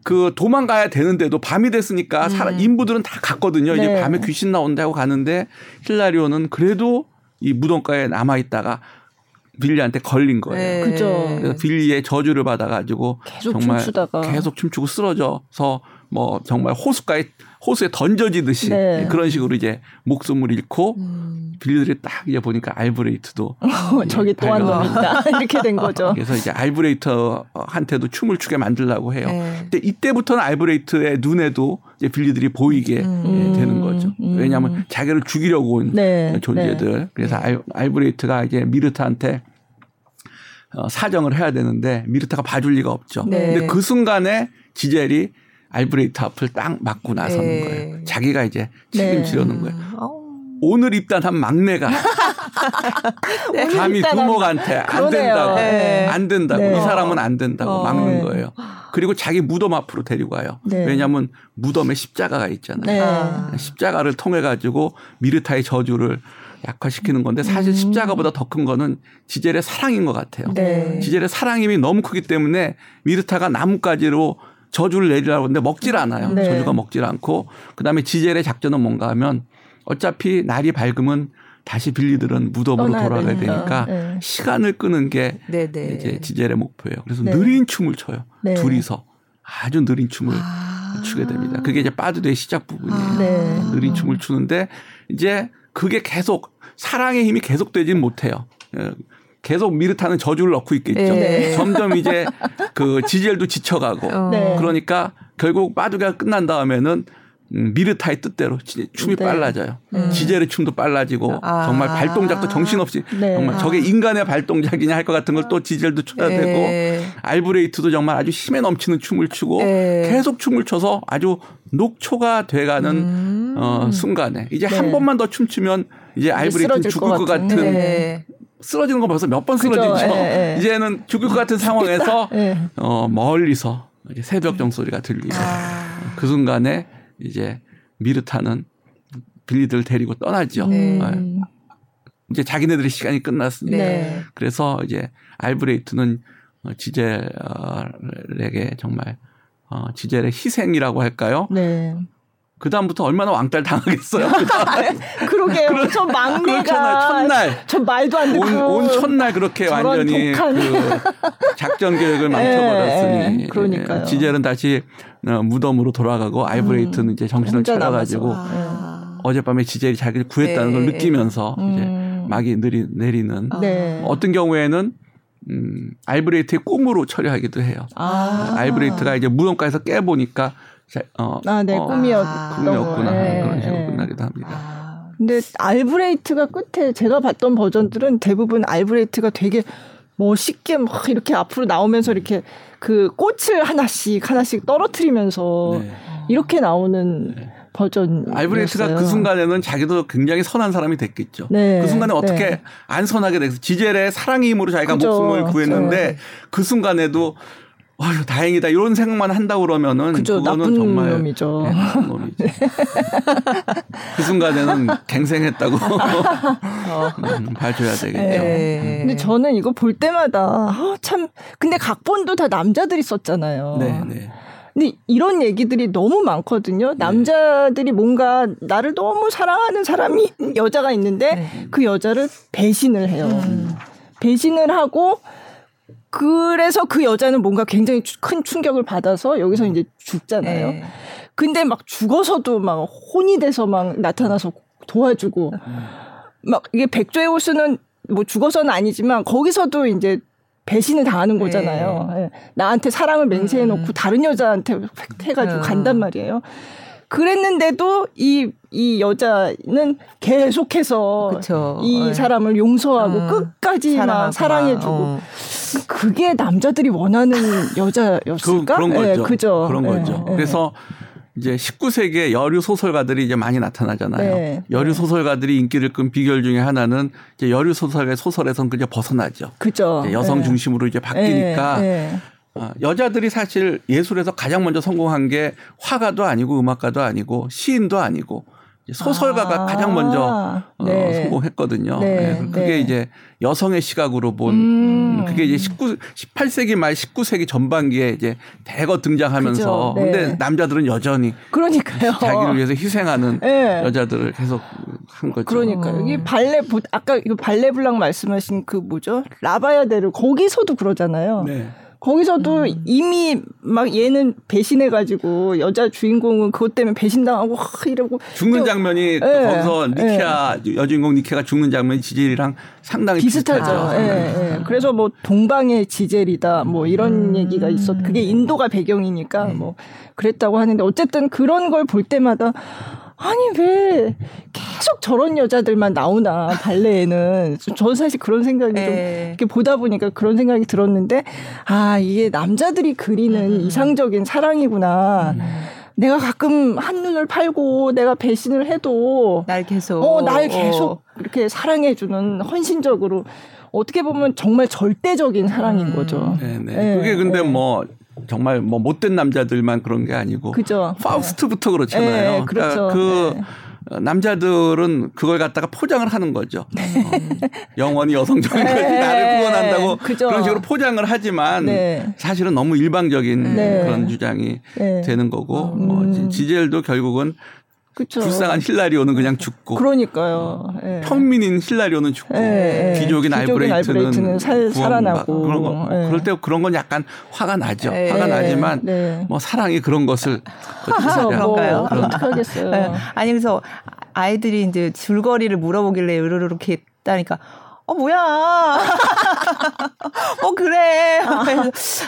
그 도망가야 되는데도 밤이 됐으니까 사람 인부들은 다 갔거든요. 이제 네. 밤에 귀신 나온다고 가는데 힐라리온은 그래도 이 무덤가에 남아 있다가 빌리한테 걸린 거예요. 네. 그죠. 빌리의 저주를 받아가지고 계속 정말 춤추다가. 계속 춤추고 쓰러져서 뭐 정말 호숫가에 호수에 던져지듯이 네. 그런 식으로 이제 목숨을 잃고 음. 빌리들이 딱 이제 보니까 알브레이트도 어, 저기 또 한 놈. 있다. 이렇게 된 거죠. 그래서 이제 알브레이트한테도 춤을 추게 만들려고 해요. 네. 근데 이때부터는 알브레이트의 눈에도 이제 빌리들이 보이게 음. 예, 되는 거죠. 음. 왜냐하면 자기를 죽이려고 온 네. 존재들. 그래서 알, 알브레이트가 이제 미르타한테 어, 사정을 해야 되는데 미르타가 봐줄 리가 없죠. 네. 근데 그 순간에 지젤이 알브레이트 앞을 딱 맞고 나서는 네. 거예요. 자기가 이제 네. 책임지려는 거예요. 어. 오늘 입단한 막내가 감히 입단한 부모한테 안. 된다고 네. 안 된다고 네. 이 사람은 안 된다고 어. 막는 네. 거예요. 그리고 자기 무덤 앞으로 데리고 가요. 네. 왜냐하면 무덤에 십자가가 있잖아요. 네. 아. 십자가를 통해 가지고 미르타의 저주를 약화시키는 건데 사실 음. 십자가보다 더 큰 거는 지젤의 사랑인 것 같아요. 네. 지젤의 사랑 힘이 너무 크기 때문에 미르타가 나뭇가지로 저주를 내리라고 하는데 먹질 않아요. 네. 저주가 먹질 않고 그다음에 지젤의 작전은 뭔가 하면 어차피 날이 밝으면 다시 빌리들은 무덤으로 돌아가야 되니까. 되니까 네. 시간을 끄는 게 네네. 이제 지젤의 목표예요. 그래서 네. 느린 춤을 춰요. 네. 둘이서 아주 느린 춤을 아. 추게 됩니다. 그게 이제 빠드의 시작 부분이에요. 아. 네. 느린 춤을 추는데 이제 그게 계속 사랑의 힘이 계속되지는 못해요. 예, 계속 미르타는 저주를 넣고 있겠죠. 네. 점점 이제 그 지젤도 지쳐가고 어. 네. 그러니까 결국 빠두가 끝난 다음에는 음, 미르타의 뜻대로 지- 춤이 네. 빨라져요. 음. 지젤의 춤도 빨라지고 아. 정말 발동작도 정신없이 네. 정말 저게 아. 인간의 발동작이냐 할 것 같은 걸 또 지젤도 춰야 되고 네. 알브레이트도 정말 아주 힘에 넘치는 춤을 추고 네. 계속 춤을 춰서 아주 녹초가 돼가는 음. 어, 순간에 이제 네. 한 번만 더 춤추면 이제 알브레이트는 쓰러질 죽을 것 것 같은. 네. 쓰러지는 거 벌써 몇 번. 쓰러지죠. 예, 예. 이제는 죽을 것 같은 상황에서 예. 어, 멀리서 이제 새벽 정 소리가 들리고 아. 그 순간에 이제 미르타는 빌리들을 데리고 떠나죠. 네. 음. 이제 자기네들의 시간이 끝났으니까. 네. 그래서 이제 알브레이트는 어, 지젤에게 정말 어, 지젤의 희생이라고 할까요? 네. 그 다음부터 얼마나 왕따를 당하겠어요. 그러게요. 저 막내가 그렇잖아요. 첫날 저 말도 안 듣고 온, 온 첫날 그렇게 완전히. 그 작전 계획을 망쳐버렸으니 예, 그러니까요. 지젤은 다시 어, 무덤으로 돌아가고 알브레이트는 이제 정신을 차려가지고. 아. 어젯밤에 지젤이 자기를 구했다는 걸 네. 느끼면서 이제 음. 막이 내리, 내리는 네. 어떤 경우에는 음, 알브레이트의 꿈으로 처리하기도 해요. 아. 알브레이트가 이제 무덤가에서 깨보니까 자, 어, 아, 네, 어, 꿈이었던 꿈이었구나 거. 그런 식으로 예, 예. 끝나기도 합니다. 아. 근데 알브레이트가 끝에 제가 봤던 버전들은 대부분 알브레이트가 되게 멋있게 막 이렇게 앞으로 나오면서 이렇게 그 꽃을 하나씩 하나씩 떨어뜨리면서 네. 이렇게 나오는 버전. 알브레이트가 그 순간에는 자기도 굉장히 선한 사람이 됐겠죠. 네, 그 순간에 어떻게 네. 안 선하게 됐어. 지젤의 사랑의 힘으로 자기가 그죠. 목숨을 구했는데 네. 그 순간에도 아유 다행이다 이런 생각만 한다 그러면은 그죠, 그거는 나쁜 정말 놈이죠. 네, 나쁜 놈이죠. 그 순간에는 갱생했다고 음, 봐줘야 되겠죠. 네. 근데 저는 이거 볼 때마다 아, 참 근데 각본도 다 남자들이 썼잖아요. 네, 네. 근데 이런 얘기들이 너무 많거든요. 남자들이 뭔가 나를 너무 사랑하는 사람이 여자가 있는데 네. 그 여자를 배신을 해요. 음. 배신을 하고 그래서 그 여자는 뭔가 굉장히 추- 큰 충격을 받아서 여기서 이제 죽잖아요. 네. 근데 막 죽어서도 막 혼이 돼서 막 나타나서 도와주고 막 이게 백조의 호수는 뭐 죽어서는 아니지만 거기서도 이제 배신을 당하는 네. 거잖아요. 예. 나한테 사랑을 맹세해 놓고 음. 다른 여자한테 획 해가지고 음. 간단 말이에요. 그랬는데도 이, 이 여자는 계속해서 그쵸. 이 네. 사람을 용서하고 음. 끝까지 막 사랑하고 사랑해주고 막, 어. 그게 남자들이 원하는 그, 여자였을까? 그런 예, 거죠. 그죠. 그런 예, 거죠. 예. 그래서 이제 19세기에 여류 소설가들이 이제 많이 나타나잖아요. 네. 여류 소설가들이 인기를 끈 비결 중에 하나는 이제 여류 소설의 소설에선 그냥 벗어나죠. 그죠. 여성 예. 중심으로 이제 바뀌니까. 어, 여자들이 사실 예술에서 가장 먼저 성공한 게 화가도 아니고 음악가도 아니고 시인도 아니고 소설가가 아, 가장 먼저 어, 네. 성공했거든요. 네, 네, 그게 네. 이제 여성의 시각으로 본 음. 음, 그게 이제 19 18세기 말 19세기 전반기에 이제 대거 등장하면서 그죠, 네. 근데 남자들은 여전히 그러니까요. 자기를 위해서 희생하는 예. 여자들을 계속 한 거죠. 그러니까 음. 여기 발레 보- 아까 이거 발레 블랑 말씀하신 그 뭐죠 라바야데르 거기서도 그러잖아요. 네. 거기서도 음. 이미 막 얘는 배신해가지고 여자 주인공은 그것 때문에 배신당하고 하, 이러고 죽는 또 장면이 그 예, 거기서 니케아 여주인공 니케가 죽는 장면이 지젤이랑 상당히 비슷하죠. 비슷하죠. 예, 예. 그래서 뭐 동방의 지젤이다 뭐 이런 음. 얘기가 있었. 그게 인도가 배경이니까 네. 뭐 그랬다고 하는데 어쨌든 그런 걸 볼 때마다 아니 왜 계속 저런 여자들만 나오나 발레에는 저 사실 그런 생각이 좀 네. 이렇게 보다 보니까 그런 생각이 들었는데 아 이게 남자들이 그리는 음. 이상적인 사랑이구나. 내가 가끔 한눈을 팔고 내가 배신을 해도 날 계속 어, 날 계속 이렇게 사랑해 주는 헌신적으로 어떻게 보면 정말 절대적인 사랑인 음. 거죠. 네네. 네, 그게 근데 네. 뭐 정말 뭐 못된 남자들만 그런 게 아니고 그죠. 파우스트부터 그렇잖아요. 네, 그렇죠. 러니까그 네. 어, 남자들은 그걸 갖다가 포장을 하는 거죠. 어, 영원히 여성적인 거지 네. 나를 구원한다고 그죠. 그런 식으로 포장을 하지만 네. 사실은 너무 일방적인 네. 그런 주장이 네. 되는 거고 뭐 음. 지- 지젤도 결국은 그쵸. 불쌍한 힐라리오는 그냥 죽고 그러니까요. 예. 평민인 힐라리오는 죽고 예, 예. 귀족인 귀족인 알브레이트는, 살- 살아나고. 그런 거 예. 그럴 때 그런 건 약간 화가 나죠. 예. 화가 나지만 네. 뭐 사랑이 그런 것을 그래서 어떻게 뭐 그런가요? 그런- 어떡하겠어요. 네. 아니 그래서 아이들이 이제 줄거리를 물어보길래 으르르 이렇게 했다니까 어 뭐야 어 그래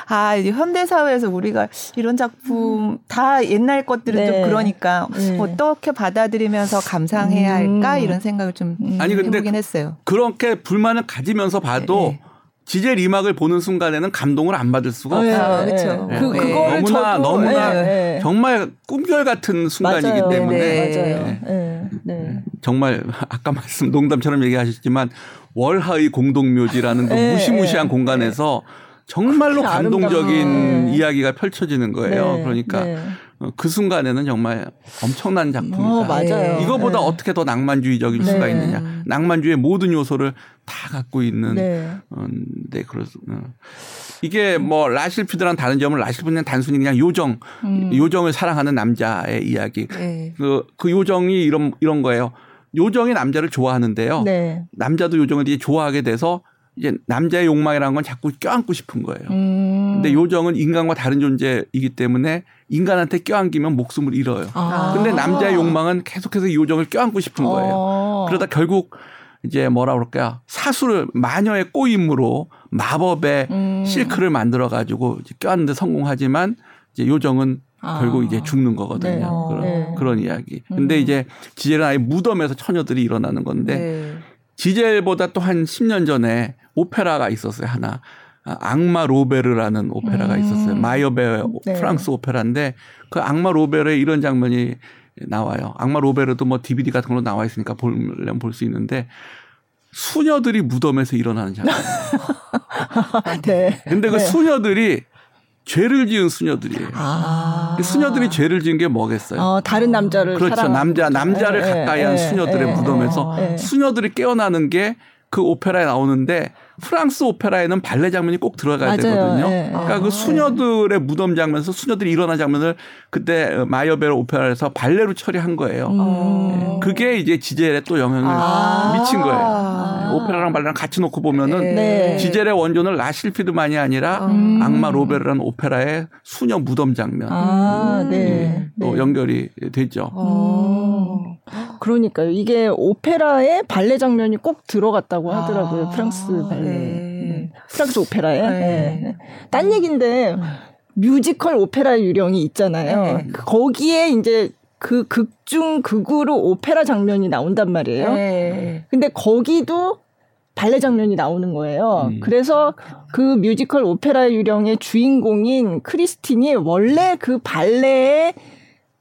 아 이제 현대 사회에서 우리가 이런 작품 다 옛날 것들은 네. 좀 그러니까 네. 어떻게 받아들이면서 감상해야 할까 음. 이런 생각을 좀 아니, 근데 해보긴 했어요. 그렇게 불만을 가지면서 봐도 네, 지젤 이막을 보는 순간에는 감동을 안 받을 수가 예, 없어요. 아, 예. 그쵸. 그 예. 그거를 너무나 너무나. 정말 꿈결 같은 순간이기 맞아요. 때문에 네. 맞아요. 예. 네. 정말 아까 말씀 농담처럼 얘기하셨지만 월하의 공동묘지라는 그 네, 무시무시한 네, 공간에서 정말로 감동적인 아름다운, 네. 이야기가 펼쳐지는 거예요. 네, 그러니까 네. 어, 그 순간에는 정말 엄청난 작품이다. 어, 맞아요. 이거보다 네. 어떻게 더 낭만주의적일 수가 네. 있느냐. 낭만주의 모든 요소를 다 갖고 있는 네. 어, 네, 그렇 어. 이게 뭐 라실피드랑 다른 점은 라실피드는 단순히 그냥 요정, 음. 요정을 사랑하는 남자의 이야기. 네. 그, 그 요정이 이런, 이런 거예요. 요정이 남자를 좋아하는데요. 네. 남자도 요정을 되게 좋아하게 돼서 이제 남자의 욕망이라는 건 자꾸 껴안고 싶은 거예요. 음. 근데 요정은 인간과 다른 존재이기 때문에 인간한테 껴안기면 목숨을 잃어요. 아. 근데 남자의 욕망은 계속해서 이 요정을 껴안고 싶은 거예요. 어. 그러다 결국 이제 뭐라 그럴까요? 사수를 마녀의 꼬임으로 마법의 음. 실크를 만들어 가지고 껴안는데 성공하지만 이제 요정은 아. 결국 이제 죽는 거거든요. 네. 그런, 네. 그런 이야기. 근데 음. 이제 지젤은 아예 무덤에서 처녀들이 일어나는 건데 네. 지젤보다 또 한 10년 전에 오페라가 있었어요. 하나. 아, 악마 로베르라는 오페라가 음. 있었어요. 마이어베어 네. 프랑스 오페라인데 그 악마 로베르에 이런 장면이 나와요. 악마 로베르도 뭐 DVD 같은 걸로 나와 있으니까 보려면 볼 수 있는데 수녀들이 무덤에서 일어나는 장면. 네. 근데 그 네. 수녀들이 죄를 지은 수녀들이에요. 아. 그 수녀들이 죄를 지은 게 뭐겠어요? 어, 다른 남자를 그렇죠. 남자. 남자를 예, 가까이 한 예, 수녀들의 예, 무덤에서 예. 수녀들이 깨어나는 게 그 오페라에 나오는데 프랑스 오페라에는 발레 장면이 꼭 들어가야 맞아요. 되거든요. 예. 그러니까 아. 그 수녀들의 무덤 장면에서 수녀들이 일어난 장면을 그때 마이어베르 오페라에서 발레로 처리한 거예요. 음. 그게 이제 지젤에 또 영향을 아. 미친 거예요. 아. 오페라랑 발레랑 같이 놓고 보면은 네. 지젤의 원조는 라실피드만이 아니라 음. 악마 로베르라는 오페라의 수녀 무덤 장면 아, 네. 예, 또 네. 연결이 되죠. 어. 그러니까요. 이게 오페라에 발레 장면이 꼭 들어갔다고 하더라고요. 아, 프랑스 발레. 네. 네. 프랑스 오페라에. 네. 네. 딴 얘기인데 뮤지컬 오페라 유령이 있잖아요. 네. 거기에 이제 그 극중 극으로 오페라 장면이 나온단 말이에요. 네. 근데 거기도 발레 장면이 나오는 거예요. 음. 그래서 그 뮤지컬 오페라 유령의 주인공인 크리스틴이 원래 그 발레에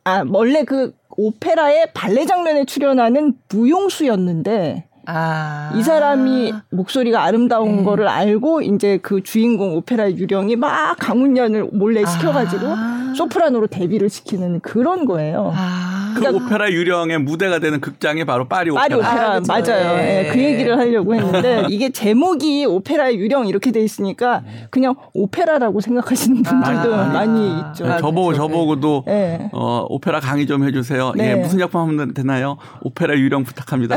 아 원래 그 오페라의 발레 장면에 출연하는 무용수였는데 아. 이 사람이 목소리가 아름다운 네. 거를 알고 이제 그 주인공 오페라 유령이 막 강훈련을 몰래 시켜가지고 아. 소프라노로 데뷔를 시키는 그런 거예요. 아. 그 오페라 유령의 무대가 되는 극장이 바로 파리 오페라. 파리 오페라 아, 그쵸. 맞아요. 네. 예, 그 얘기를 하려고 했는데 이게 제목이 오페라의 유령 이렇게 돼 있으니까 그냥 오페라라고 생각하시는 분들도 아, 많이 아. 있죠. 네, 저보고 그렇죠. 저보고도 예. 어, 오페라 강의 좀 해주세요. 네. 예, 무슨 작품 하면 되나요? 오페라 유령 부탁합니다.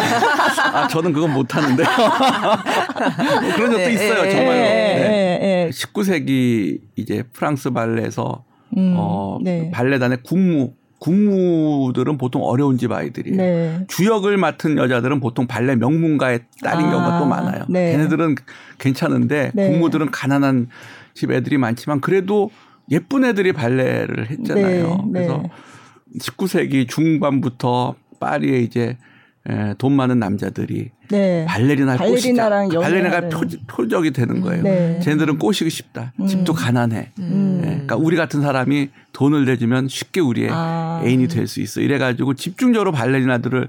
아, 저는 그건 못 하는데요. 그런 적도 네, 있어요, 네, 정말로. 예, 네. 예, 예. 19세기 이제 프랑스 발레에서 음, 어, 네. 발레단의 군무, 군무들은 보통 어려운 집 아이들이에요. 네. 주역을 맡은 여자들은 보통 발레 명문가의 딸인 아, 경우가 또 많아요. 네. 걔네들은 괜찮은데 네. 군무들은 가난한 집 애들이 많지만 그래도 예쁜 애들이 발레를 했잖아요. 네, 네. 그래서 19세기 중반부터 파리에 이제 에, 돈 많은 남자들이 네. 발레리나 발레리나랑 꼬시자. 발레리나가. 표, 적이 되는 거예요. 네. 쟤네들은 꼬시고 싶다. 집도 가난해. 음. 예, 그러니까 우리 같은 사람이 돈을 내주면 쉽게 우리의 아. 애인이 될 수 있어. 이래가지고 집중적으로 발레리나들을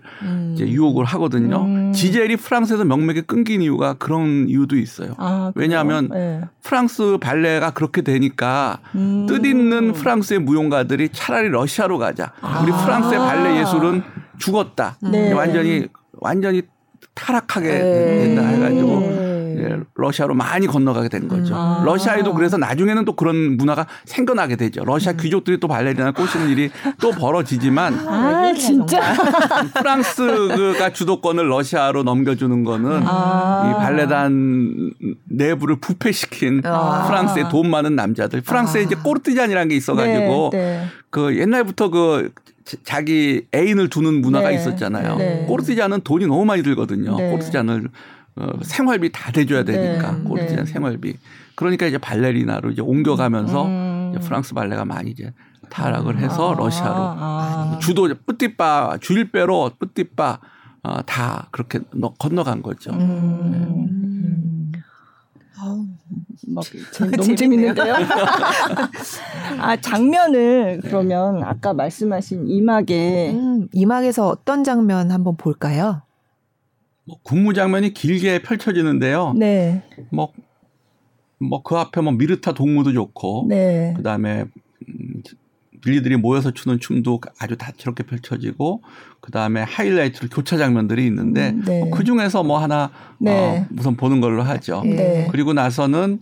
이제 유혹을 하거든요. 음. 지젤이 프랑스에서 명맥이 끊긴 이유가 그런 이유도 있어요. 아? 왜냐하면 네. 프랑스 발레가 그렇게 되니까 음. 뜻있는 프랑스의 무용가들이 차라리 러시아로 가자. 우리 아. 프랑스의 발레 예술은 죽었다. 네. 완전히 완전히 타락하게 네. 된다 해가지고 네. 예, 러시아로 많이 건너가게 된 거죠. 아. 러시아에도 그래서 나중에는 또 그런 문화가 생겨나게 되죠. 러시아 귀족들이 또 발레리나 꼬시는 일이 또 벌어지지만 아, 진짜. 프랑스가 주도권을 러시아로 넘겨주는 거는 아. 이 발레단 내부를 부패시킨 아. 프랑스의 돈 많은 남자들. 프랑스에 이제 꼬르티잔이라는 게 있어가지고 네, 네. 그 옛날부터 그 자기 애인을 두는 문화가 네. 있었잖아요. 네. 꼬르티잔은 돈이 너무 많이 들거든요. 네. 꼬르티잔을 어, 생활비 다 대줘야 되니까 네. 꼬르티잔 네. 생활비. 그러니까 이제 발레리나로 이제 옮겨가면서 음. 이제 프랑스 발레가 많이 이제 타락을 해서 아, 러시아로 아. 주도 뿌띠빠 주일배로 뿌띠빠 어, 다 그렇게 너- 건너간 거죠. 음. 막 재- 너무 재밌는데요. 아 장면을 그러면 아까 말씀하신 이막에 음, 이막에서 어떤 장면 한번 볼까요? 뭐 군무 장면이 길게 펼쳐지는데요. 네, 뭐 뭐 그 앞에 뭐 미르타 동무도 좋고 네, 그다음에 음, 빌리들이 모여서 추는 춤도 아주 다채롭게 펼쳐지고 그 다음에 하이라이트로 교차 장면들이 있는데 음, 네. 그 중에서 뭐 하나 네. 어, 우선 보는 걸로 하죠. 네. 그리고 나서는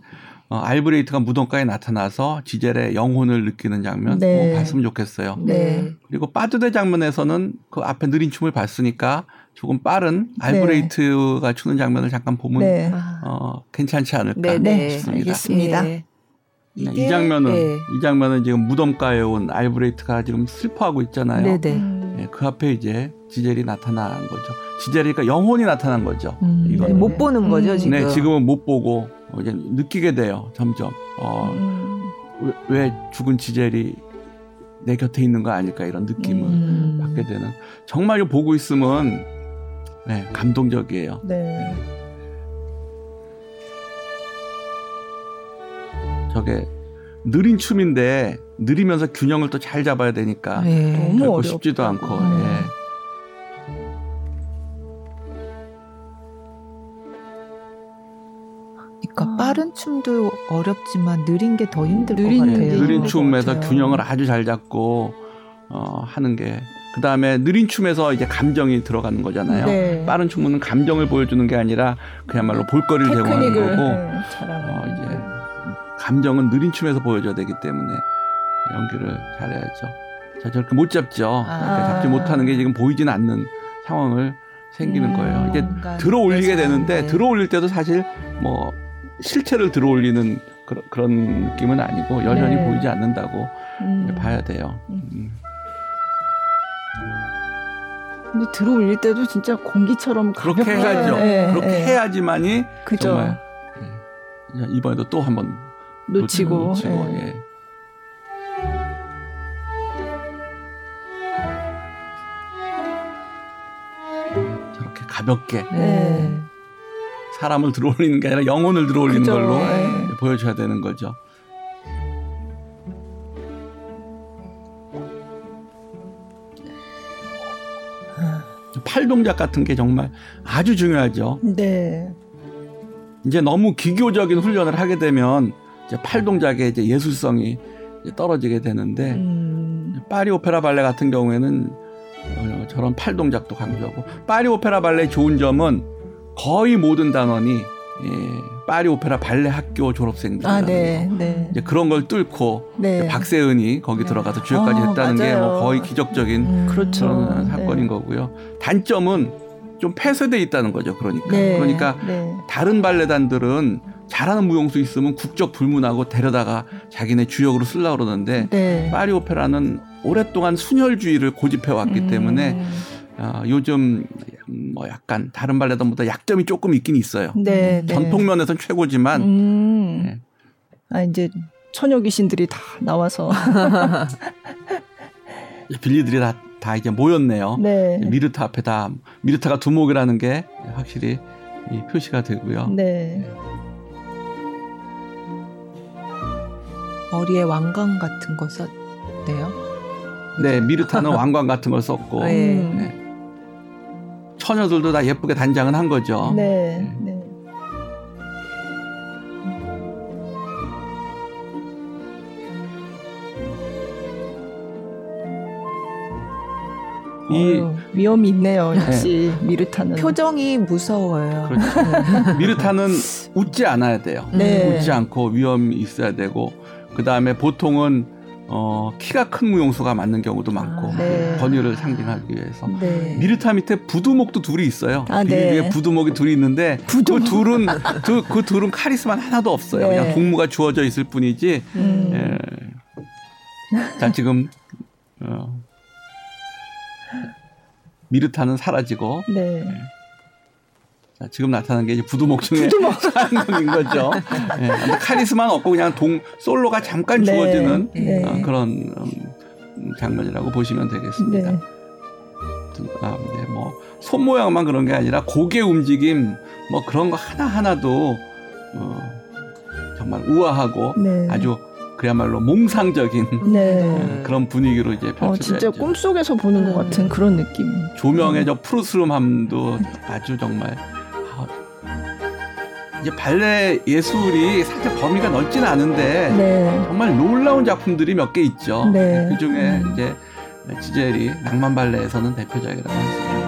어, 알브레이트가 무덤가에 나타나서 지젤의 영혼을 느끼는 장면 네. 뭐 봤으면 좋겠어요. 네. 그리고 빠드대 장면에서는 그 앞에 느린 춤을 봤으니까 조금 빠른 알브레이트가 추는 장면을 잠깐 보면 네. 아, 어, 괜찮지 않을까 네, 네. 싶습니다. 알겠습니다. 예. 이 장면은 예. 이 장면은 지금 무덤가에 온 알브레이트가 지금 슬퍼하고 있잖아요. 네, 네. 음. 예, 그 앞에 이제 지젤이 나타난 거죠. 지젤이가 영혼이 나타난 거죠. 음, 이거는. 네, 못 보는 거죠 음. 지금. 네, 지금은 못 보고 어, 이제 느끼게 돼요. 점점 어, 음. 왜, 왜 죽은 지젤이 내 곁에 있는 거 아닐까 이런 느낌을 음. 받게 되는. 정말 이거 보고 있으면 네, 감동적이에요. 네. 저게 느린 춤인데 느리면서 균형을 또 잘 잡아야 되니까 네. 너무 어렵다. 쉽지도 않고. 음. 예. 그러니까 아. 빠른 춤도 어렵지만 느린 게 더 힘들 느린 것게 같아요. 네, 느린 것 춤에서 같아요. 균형을 아주 잘 잡고 어, 하는 게 그 다음에 느린 춤에서 이제 감정이 들어가는 거잖아요. 네. 빠른 춤은 감정을 보여주는 게 아니라 그야말로 볼거리를 제공하는 거고 네. 어, 이제 감정은 느린 춤에서 보여줘야 되기 때문에 연기를 잘해야죠. 자 저렇게 못 잡죠. 아. 그러니까 잡지 못하는 게 지금 보이지는 않는 상황을 생기는 음. 거예요. 이게 뭔가 들어올리게 되는데 네. 들어올릴 때도 사실 뭐 실체를 들어올리는 그런, 그런 느낌은 아니고 여전히 네. 보이지 않는다고 음. 봐야 돼요. 음. 음. 근데 들어올릴 때도 진짜 공기처럼 그렇게. 해야죠. 네, 그렇게 네. 해야지만이 그죠. 정말 네. 이번에도 또 한번 놓치고. 놓치고 네. 예. 가볍게 네. 사람을 들어올리는 게 아니라 영혼을 들어올리는 그죠. 걸로 네. 보여줘야 되는 거죠. 팔 동작 같은 게 정말 아주 중요하죠. 네. 이제 너무 기교적인 훈련을 하게 되면 이제 팔 동작의 이제 예술성이 이제 떨어지게 되는데 음. 파리 오페라 발레 같은 경우에는 어, 저런 팔 동작도 강조하고 파리 오페라 발레의 좋은 점은 거의 모든 단원이 예, 파리 오페라 발레 학교 졸업생들 아, 네. 네. 이제 그런 걸 뚫고 네. 박세은이 거기 네. 들어가서 주역까지 아, 했다는 게 뭐. 거의 기적적인 음. 그렇죠. 그런 네. 사건인 거고요. 단점은 좀 폐쇄돼 있다는 거죠. 그러니까 네. 그러니까 네. 다른 발레단들은 잘하는 무용수 있으면 국적 불문하고 데려다가 자기네 주역으로 쓰려고 그러는데 네. 파리 오페라는 오랫동안 순혈주의를 고집해 왔기 음. 때문에 어, 요즘 뭐 약간 다른 발레단보다 약점이 조금 있긴 있어요. 네. 네. 전통 면에서는 최고지만 음. 네. 아 이제 처녀 귀신들이 다 나와서 빌리들이 다 다 이제 모였네요. 네. 미르타 앞에 다 미르타가 두목이라는 게 확실히 이 표시가 되고요. 네. 머리에 왕관 같은 거 썼대요. 네, 미르타는 왕관 같은 걸 썼고 네. 음. 네. 처녀들도 다 예쁘게 단장은 한 거죠. 네. 네. 이 어휴, 위험이 있네요. 역시 미르타는 표정이 무서워요. 그렇죠. 미르타는 웃지 않아야 돼요. 네. 웃지 않고 위험이 있어야 되고 그 다음에 보통은 어, 키가 큰 무용수가 맞는 경우도 많고 아, 네. 권위를 상징하기 위해서 네. 미르타 밑에 부두목도 둘이 있어요. 아, 비리 네. 위에 부두목이 둘이 있는데 부두목. 그 둘은 두, 그 둘은 카리스마 하나도 없어요. 네. 그냥 복무가 주어져 있을 뿐이지. 음. 예. 자 지금 어, 미르타는 사라지고 네. 자, 지금 나타난 게 이제 부두목 중에 한 명인 거죠. 예. 근데 카리스마는 없고 그냥 동 솔로가 잠깐 네. 주어지는 네. 어, 그런 음, 장면이라고 보시면 되겠습니다. 네. 아, 네, 뭐손 모양만 그런 게 아니라 고개 움직임 뭐 그런 거 하나 하나도 어, 정말 우아하고 네. 아주 그야말로 몽상적인 네. 어, 그런 분위기로 이제 어, 펼쳐져 진짜 있죠. 꿈속에서 보는 것 같은 그런 느낌. 조명의 저 푸르스름함도 아주 정말 아, 이제 발레 예술이 사실 범위가 넓지는 않은데 네. 정말 놀라운 작품들이 몇 개 있죠. 네. 그 중에 음. 이제 지젤이 낭만 발레에서는 대표작이라고 할 수 있습니다.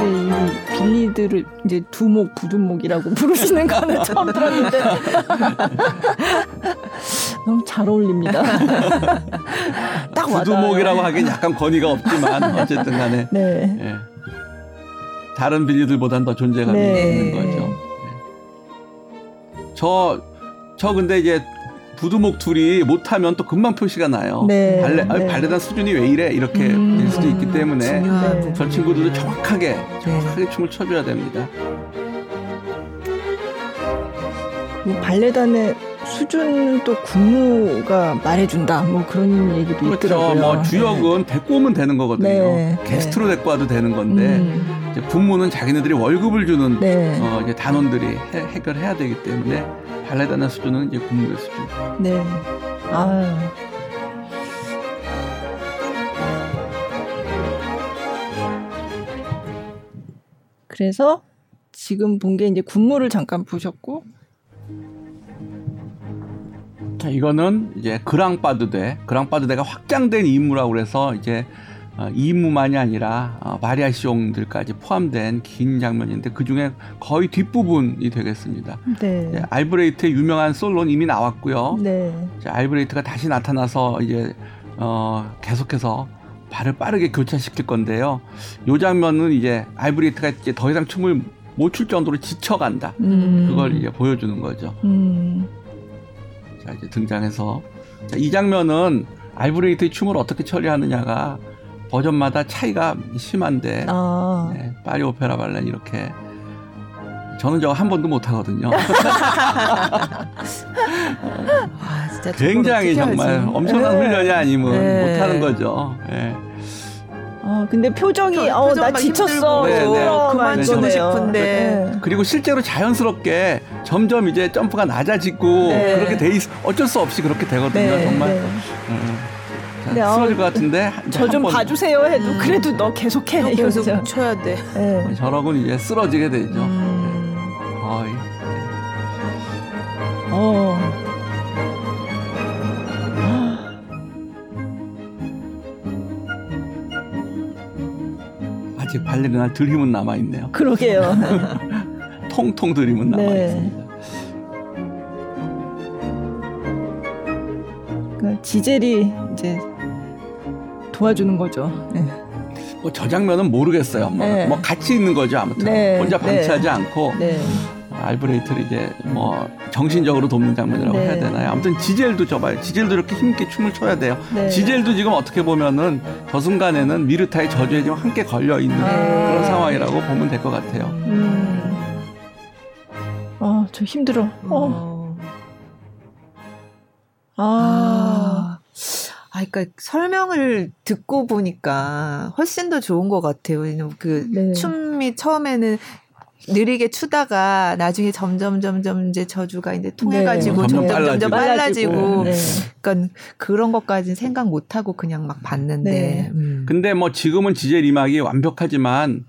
근데 이 빌리들을 이제 두목, 부두목이라고 부르시는 거는 처음 들었는데 너무 잘 어울립니다. 딱. 부두목이라고 하기엔 약간 권위가 없지만 어쨌든 간에 네. 예. 다른 빌리들보다는 더 존재감이 네. 있는 거죠. 예. 저, 저 근데 이제 부두목 둘이 못하면 또 금방 표시가 나요. 네. 발레, 아니, 네. 발레단 수준이 왜 이래? 이렇게 음. 될 수도 있기 때문에 네. 저 친구들도 정확하게, 네. 정확하게 춤을 춰줘야 됩니다. 그 발레단의 수준도 군무가 말해준다. 뭐 그런 얘기도 그렇죠. 있더라고요. 뭐 주역은 데리고 오면 되는 거거든요. 네. 게스트로 데리고 와도 되는 건데 음. 이제 군무는 자기네들이 월급을 주는 네. 어, 이제 단원들이 해, 해결해야 되기 때문에 발레단의 수준은 이제 군무의 수준. 네. 아. 그래서 지금 본 게 이제 군무를 잠깐 보셨고 자, 이거는 이제 그랑빠드대, 그랑빠드대가 확장된 임무라고 그래서 이제 어, 임무만이 아니라 어, 바리아 시옹들까지 포함된 긴 장면인데 그 중에 거의 뒷부분이 되겠습니다. 네. 이제 알브레이트의 유명한 솔로는 이미 나왔고요. 네. 알브레이트가 다시 나타나서 이제 어, 계속해서 발을 빠르게 교차시킬 건데요. 요 장면은 이제 알브레이트가 이제 더 이상 춤을 못 출 정도로 지쳐간다. 음. 그걸 이제 보여주는 거죠. 음. 자 이제 등장해서 자, 이 장면은 알브레이트의 춤을 어떻게 처리하느냐가 버전마다 차이가 심한데 아. 네, 파리 오페라 발레는 이렇게 저는 저거 한 번도 못 하거든요. 저걸 굉장히 정말? 엄청난 네. 훈련이 아니면 네. 못 하는 거죠. 예. 아, 근데 표정이 표- 어, 표정 나막 지쳤어. 네, 네. 힘들어. 그만두고 막 싶은데. 네. 그리고 실제로 자연스럽게 점점 이제 점프가 낮아지고 네. 그렇게 돼 있, 어쩔 수 없이 그렇게 되거든요. 네, 정말 네. 음. 자, 네, 아, 쓰러질 것 같은데 저 좀 봐주세요 해도 음. 그래도 너 계속해 계속 이러죠. 쳐야 돼. 네. 저러고는 이제 쓰러지게 되죠. 음. 거의. 어. 아직 발레리나 들 힘은 남아 있네요. 그러게요. 통통 들 힘은 남아 네. 있습니다. 그 지젤이 이제 도와주는 거죠. 네. 뭐저 장면은 모르겠어요. 뭐, 네. 뭐 같이 있는 거죠 아무튼 네, 혼자 네. 방치하지 않고 네. 알브레이트를 이제 뭐 정신적으로 돕는 장면이라고 네. 해야 되나요? 아무튼 지젤도 저봐요. 지젤도 이렇게 힘있게 춤을 춰야 돼요. 네. 지젤도 지금 어떻게 보면은 저 순간에는 미르타의 저주에 지금 함께 걸려 있는 네. 그런 상황이라고 보면 될 것 같아요. 음. 아, 저 힘들어. 어. 어. 아. 아. 아, 그러니까 설명을 듣고 보니까 훨씬 더 좋은 것 같아요. 왜냐면 그 네. 춤이 처음에는 느리게 추다가 나중에 점점 점점 이제 저주가 이제 통해가지고 네. 점점 점점 빨라지고. 빨라지고 네. 그러니까 그런 것까지는 생각 못 하고 그냥 막 봤는데 네. 음. 근데 뭐 지금은 지젤 이막이 완벽하지만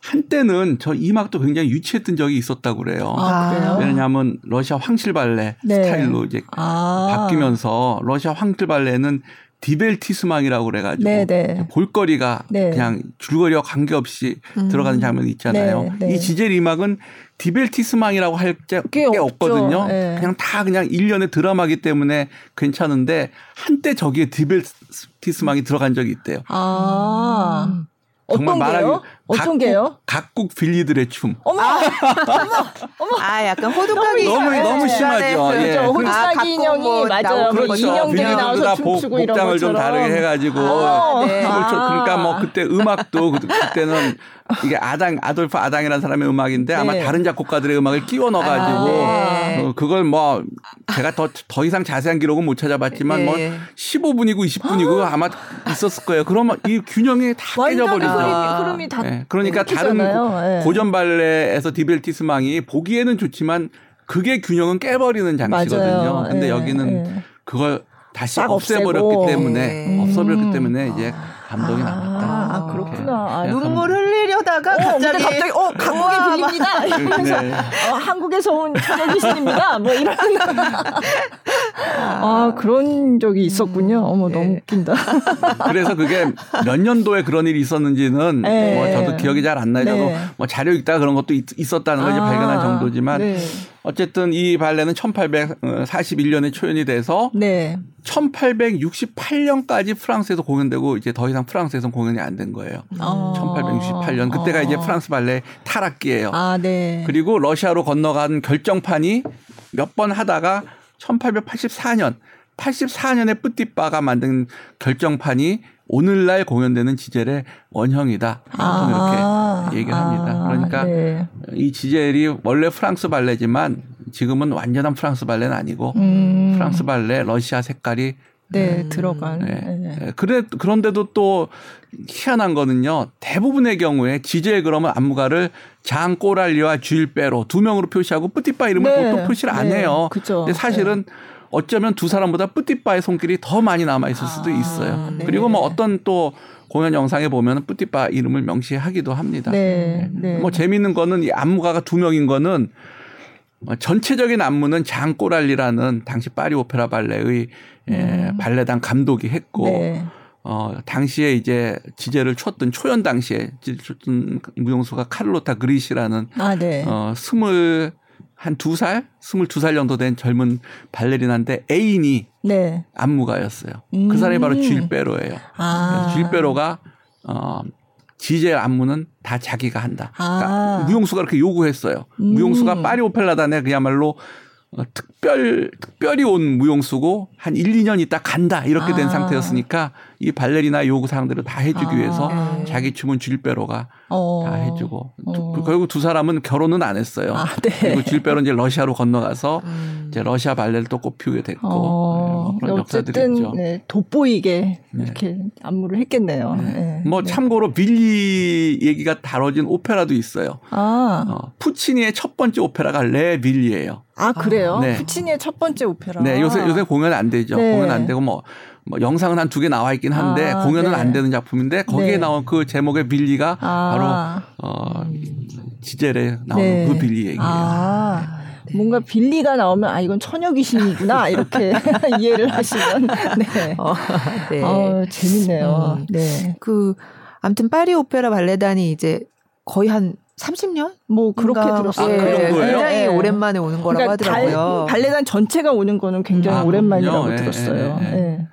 한때는 저 이막도 굉장히 유치했던 적이 있었다고 그래요. 아, 그래요? 왜냐하면 러시아 황실 발레 네. 스타일로 이제 아. 바뀌면서 러시아 황실 발레는 divertissement이라고 그래가지고 네, 네. 볼거리가 네. 그냥 줄거리와 관계없이 음. 들어가는 장면이 있잖아요. 네, 네. 이 지젤 이막은 divertissement이라고 할 게 꽤 없죠. 없거든요. 네. 그냥 다 그냥 일련의 드라마기 때문에 괜찮은데 한때 저기에 divertissement이 들어간 적이 있대요. 아. 어떤 정말? 말하기 어떤 각국, 게요? 각국 윌리들의 춤. 어머, 아 약간 호두까기 너무- 네. 너무 심하죠. 예. 그렇죠. 그- 호두까기 각국 인형이 뭐 맞아요. 나오고 그 그렇죠. 인형들이 나와서 춤추고 이런 복장을 좀 것처럼. 다르게 해가지고 아, 네. 아. 그러니까 뭐 그때 음악도 그- 그때는 이게 아당 아돌프 아당이라는 사람의 음악인데 아마 네. 다른 작곡가들의 음악을 끼워 넣어가지고 아, 네. 어, 그걸 뭐 제가 더더 이상 자세한 기록은 못 찾아봤지만 뭐 네. 15분이고 20분이고 아마 있었을 거예요. 그러면 이 균형이 다 깨져버리죠. 흐름이, 아. 흐름이 다 예, 그러니까 다른. 고- 예. 고전 발레에서 디벨티스망이 보기에는 좋지만 그게 균형은 깨버리는 장치거든요. 맞아요. 근데 예, 여기는 예. 그걸 다시 싹 없애버렸기 없애고. 때문에 네. 없애버렸기 음. 때문에 이제 감동이 아, 남았다. 아, 그렇구나. 아. 눈물 흘리려다가 어, 갑자기 갑자기 어 강국에 빌립니다. 이러면서 네. 어, 한국에서 온 천여귀신입니다. 뭐 이런 아 그런 적이 있었군요. 어머 너무 네. 웃긴다. 그래서 그게 몇 년도에 그런 일이 있었는지는 네. 뭐 저도 기억이 잘 안 나요. 저도 네. 뭐 자료 읽다가 그런 것도 있, 었다는걸 이제 아, 발견한 정도지만 네. 어쨌든 이 발레는 1841년에 초연이 돼서 네. 1868년까지 프랑스에서 공연되고 이제 더 이상 프랑스에서는 공연이 안 된 거예요. 아. 1868년 그때가 아. 이제 프랑스 발레 타락기예요. 아 네. 그리고 러시아로 건너간 결정판이 몇 번 하다가 1884년 84년에 뿌띠빠가 만든 결정판이 오늘날 공연되는 지젤의 원형이다. 보통 이렇게 얘기를 합니다. 그러니까 아, 네. 이 지젤이 원래 프랑스 발레지만 지금은 완전한 프랑스 발레는 아니고 음, 프랑스 발레 러시아 색깔이 네 음, 들어간. 네. 네. 예, 그래 그런데도 또 희한한 거는요. 대부분의 경우에 지젤 그러면 안무가를 장 꼬랄리와 쥐일빼로 두 명으로 표시하고 뿌띠빠 이름을 네. 보통 표시를 안 네. 해요. 그죠. 근데 사실은 어쩌면 두 사람보다 뿌띠빠의 손길이 더 많이 남아 있을 수도 아, 있어요. 네. 그리고 뭐 어떤 또 공연 영상에 보면 뿌띠빠 이름을 명시하기도 합니다. 네. 네. 뭐 재미있는 거는 이 안무가가 두 명인 거는 어, 전체적인 안무는 장 꼬랄리라는 당시 파리 오페라 발레의 예, 발레단 감독이 했고 음. 네. 어 당시에 이제 지제를 췄던 초연 당시에 췄던 무용수가 카를로타 그리시라는 아 네. 어 스물 한 두 살, 스물 두 살 정도 된 젊은 발레리나인데 애인이 네. 안무가였어요. 음. 그 사람이 바로 쥐일베로예요. 아. 쥐일베로가 어 지제 안무는 다 자기가 한다. 그러니까 아. 무용수가 그렇게 요구했어요. 음. 무용수가 파리 오펠라단에 그야말로 어, 특별 특별히 온 무용수고 한 1, 2년 있다 간다 이렇게 된 아. 상태였으니까 이 발레리나 요구 사항들을 다 해주기 아. 위해서 네. 자기 춤은 쥐일베로가 어. 다 해주고 두- 어. 결국 두 사람은 결혼은 안 했어요. 아, 네. 그리고 쥐일베로 이제 러시아로 건너가서 음. 이제 러시아 발레를 또 꽃피우게 됐고 어, 네, 그런 역사들이 어쨌든 있죠. 네, 돋보이게 이렇게 안무를 했겠네요. 네. 뭐 네. 참고로 빌리 얘기가 다뤄진 오페라도 있어요. 아, 어, 푸치니의 첫 번째 오페라가 레 빌리예요. 아 그래요? 네. 푸치니의 첫 번째 오페라. 네, 요새 요새 공연 안 되죠. 네. 공연 안 되고 뭐, 뭐 영상은 한 두 개 나와 있긴 한데 아, 공연은 네. 안 되는 작품인데 거기에 네. 나온 그 제목의 빌리가 아. 바로 어 지젤에 나오는 네. 그 빌리 얘기예요. 아, 뭔가 빌리가 나오면 아 이건 처녀 귀신이구나 이렇게 이해를 하시면 네. 어, 네. 어, 재밌네요. 음. 네. 그 아무튼 파리 오페라 발레단이 이제 거의 한 30년? 뭐 그렇게 들었어요. 아, 그 정도예요? 굉장히 네. 오랜만에 오는 거라고 그러니까 하더라고요. 발, 발레단 전체가 오는 거는 굉장히 아, 오랜만이라고. 예, 들었어요. 예, 예. 네.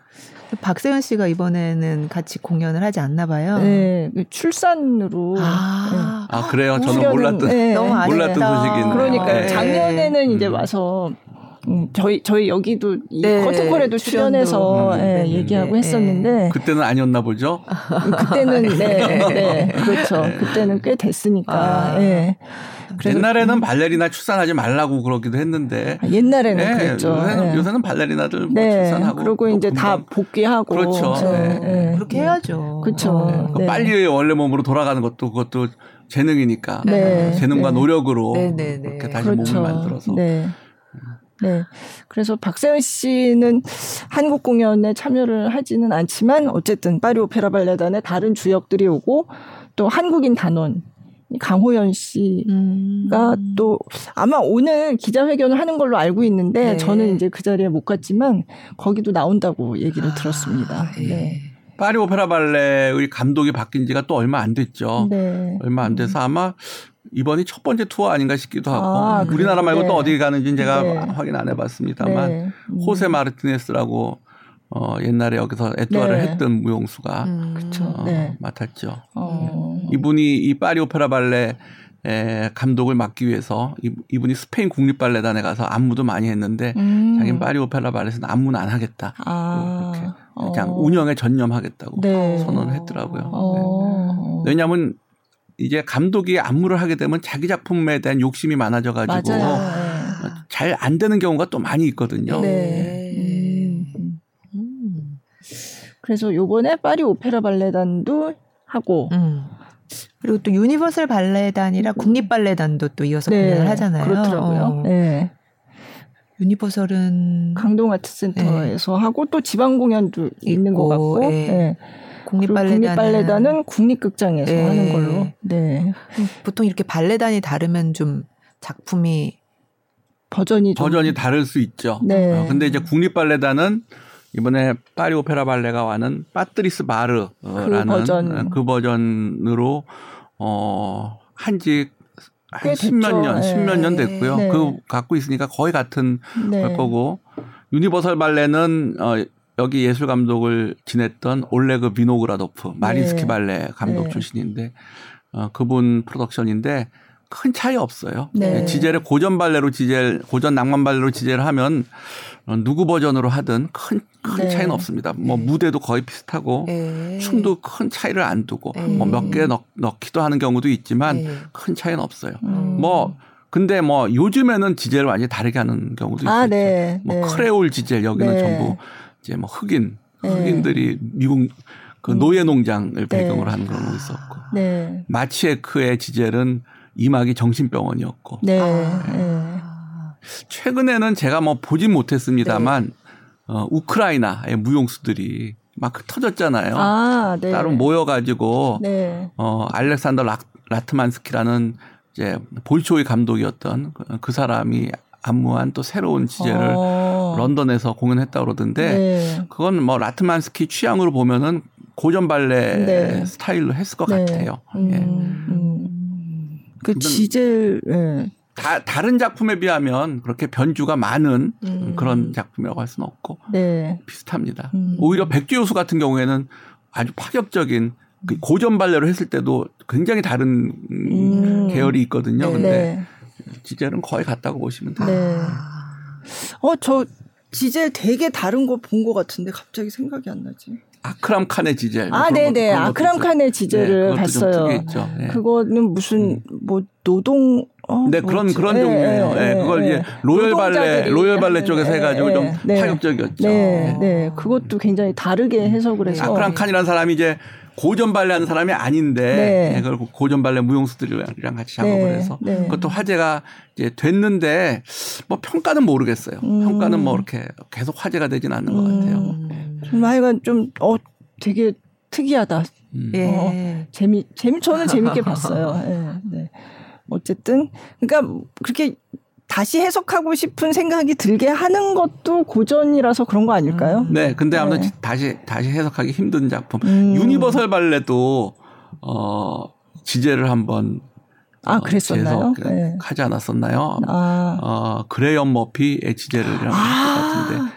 박세현 씨가 이번에는 같이 공연을 하지 않나 봐요. 네. 출산으로 아, 아 그래요? 저는 몰랐던 네. 너무 아쉽다. 몰랐던 소식이네요. 그러니까 네. 작년에는 이제 음. 와서 음, 저희 저희 여기도 이 네, 커튼콜에도 출연해서 음, 예, 네, 얘기하고 네, 했었는데 그때는 아니었나 보죠. 그때는 네, 네, 그렇죠. 그때는 꽤 됐으니까. 아. 예. 옛날에는 발레리나 출산하지 말라고 그러기도 했는데 아, 옛날에는 예, 그랬죠. 요새는, 예. 요새는 발레리나들 뭐 네. 출산하고 그리고 또 이제 다 복귀하고. 그렇죠. 예, 네. 예. 그렇게 해야죠. 그쵸. 어. 그 네. 빨리 원래 몸으로 돌아가는 것도 그것도 재능이니까 네. 재능과 네. 노력으로 네, 네, 네. 그렇게 다시 그렇죠. 몸을 만들어서 네. 네. 그래서 박세은 씨는 한국 공연에 참여를 하지는 않지만 어쨌든 파리 오페라 발레단의 다른 주역들이 오고 또 한국인 단원 강호연 씨가 음. 또 아마 오늘 기자회견을 하는 걸로 알고 있는데 네. 저는 이제 그 자리에 못 갔지만 거기도 나온다고 얘기를 아, 들었습니다. 예. 네. 파리 오페라 발레의 감독이 바뀐 지가 또 얼마 안 됐죠. 네. 얼마 안 돼서 아마 이번이 첫 번째 투어 아닌가 싶기도 하고 아, 우리나라 말고 네. 또 어디 가는지는 제가 네. 확인 안 해봤습니다만 네. 음. 호세 마르티네스라고 어, 옛날에 여기서 에뚜아를 네. 했던 무용수가 음. 그쵸. 어, 네. 맡았죠. 어. 이분이 이 파리 오페라 발레 에, 감독을 맡기 위해서 이, 이분이 스페인 국립발레단에 가서 안무도 많이 했는데 음. 자기는 파리 오페라 발레에서는 안무는 안 하겠다. 아. 그렇게 그냥 어. 운영에 전념하겠다고 네. 선언을 했더라고요. 네. 어. 왜냐하면 이제 감독이 안무를 하게 되면 자기 작품에 대한 욕심이 많아져 가지고 맞아요. 잘 안 되는 경우가 또 많이 있거든요. 네. 네. 음. 음. 그래서 요번에 파리 오페라 발레단도 하고 음. 그리고 또 유니버설 발레단이랑 국립 발레단도 또 이어서 네, 공연을 하잖아요. 그렇더라고요. 어. 네. 유니버설은 강동 아트센터에서 하고 또 지방 공연도 있는 것 있고, 같고. 예. 네. 국립 그리고 발레단은, 국립 발레단은 국립극장에서 네. 하는 걸로. 네. 보통 이렇게 발레단이 다르면 좀 작품이 버전이 좀 버전이 다를 수 있죠. 네. 어, 근데 이제 국립발레단은 이번에 파리 오페라 발레가 하는 파트리스 바르라는 그 버전. 그 버전으로 어 한지 꽤 한 십몇. 년, 네. 십몇 년 됐고요. 네. 그 갖고 있으니까 거의 같은 네. 걸 거고 유니버설 발레는 어 여기 예술 감독을 지냈던 올레그 비노그라도프 마린스키 네. 발레 감독 네. 출신인데 어 그분 프로덕션인데 큰 차이 없어요. 네. 지젤을 고전 발레로 지젤 고전 낭만 발레로 지젤을 하면 어, 누구 버전으로 하든 큰, 큰 네. 차이는 없습니다. 뭐 무대도 거의 비슷하고 예. 춤도 큰 차이를 안 두고 네. 뭐 몇 개 넣기도 하는 경우도 있지만 예. 큰 차이는 없어요. 음. 뭐 근데 뭐 요즘에는 지젤을 완전히 다르게 하는 경우도 있죠. 아, 네. 뭐 네. 크레올 지젤 여기는 네. 전부 이제 뭐 흑인 네. 흑인들이 미국 그 음. 노예 농장을 네. 배경으로 하는 거 있었고 네. 마치에크의 지젤은 이막이 정신병원이었고 네. 아. 네. 최근에는 제가 뭐 보진 못했습니다만 어, 우크라이나의 무용수들이 막 터졌잖아요. 아, 네. 따로 모여가지고 네. 어 알렉산더 라, 라트만스키라는 이제 볼쇼이 감독이었던 그, 그 사람이 안무한 또 새로운 지젤을 어. 런던에서 공연했다 고 그러던데 네. 그건 뭐 라트만스키 취향으로 보면은 고전 발레 네. 스타일로 했을 것 네. 같아요. 음, 예. 음. 그 근데- 지젤 예. 다, 다른 작품에 비하면 그렇게 변주가 많은 음. 그런 작품이라고 할 수는 없고 네. 비슷합니다. 음. 오히려 백지효수 같은 경우에는 아주 파격적인 그 고전 발레로 했을 때도 굉장히 다른 음. 계열이 있거든요. 네. 근데 네. 지젤은 거의 같다고 보시면 돼요. 네. 아. 어, 저 지젤 되게 다른 거 본 것 같은데 갑자기 생각이 안 나지. 아크람 칸의 지젤. 뭐 아, 네, 네. 것도 아크람. 칸의 지젤을 네, 봤어요. 네. 그거는 무슨 뭐 노동 어, 네, 그런? 그런 예, 종류예요. 예, 예, 그걸 예, 이제 예. 로열 발레 로열 발레 쪽에서 예, 해가지고 예, 좀 네. 파격적이었죠. 네, 네. 그것도 굉장히 다르게 해석을 해서 아크람 칸이라는 사람이 이제 고전 발레 하는 사람이 아닌데 네. 예, 그걸 고전 발레 무용수들이랑 같이 작업을 네, 해서 네. 그것도 화제가 이제 됐는데 뭐 평가는 모르겠어요. 음. 평가는 뭐 이렇게 계속 화제가 되지는 않는 것 같아요. 음. 좀 하여간 좀 어 되게 특이하다. 음. 예. 어, 재미 재미 저는 재밌게 봤어요. 예, 네. 어쨌든 그러니까 그렇게 다시 해석하고 싶은 생각이 들게 하는 것도 고전이라서 그런 거 아닐까요? 네, 근데 아무튼 네. 다시 다시 해석하기 힘든 작품. 음. 유니버설 발레도 어 지젤을 한번 아, 어, 그랬었나요? 재해석 네. 하지 않았었나요? 아, 어 그레이엄 머피의 지젤을 이런 것 아. 같은데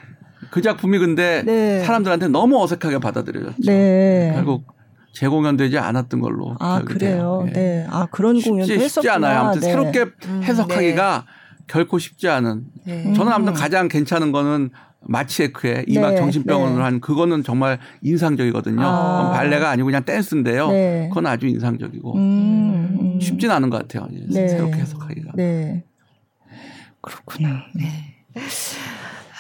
그 작품이 근데 네. 사람들한테 너무 어색하게 받아들여졌죠. 네. 결국 재공연되지 않았던 걸로 아 그래요. 돼요. 예. 네. 아 그런 공연도 쉽지, 쉽지 했었구나. 않아요. 아무튼 네. 새롭게 음, 해석하기가 결코 쉽지 않은. 네. 저는 아무튼 가장 괜찮은 거는 마치에크의 이막 네, 정신병원을 네. 한 그거는 정말 인상적이거든요. 아. 발레가 아니고 그냥 댄스인데요. 네. 그건 아주 인상적이고 음, 음. 쉽진 않은 것 같아요. 네. 새롭게 해석하기가. 네. 그렇구나. 네.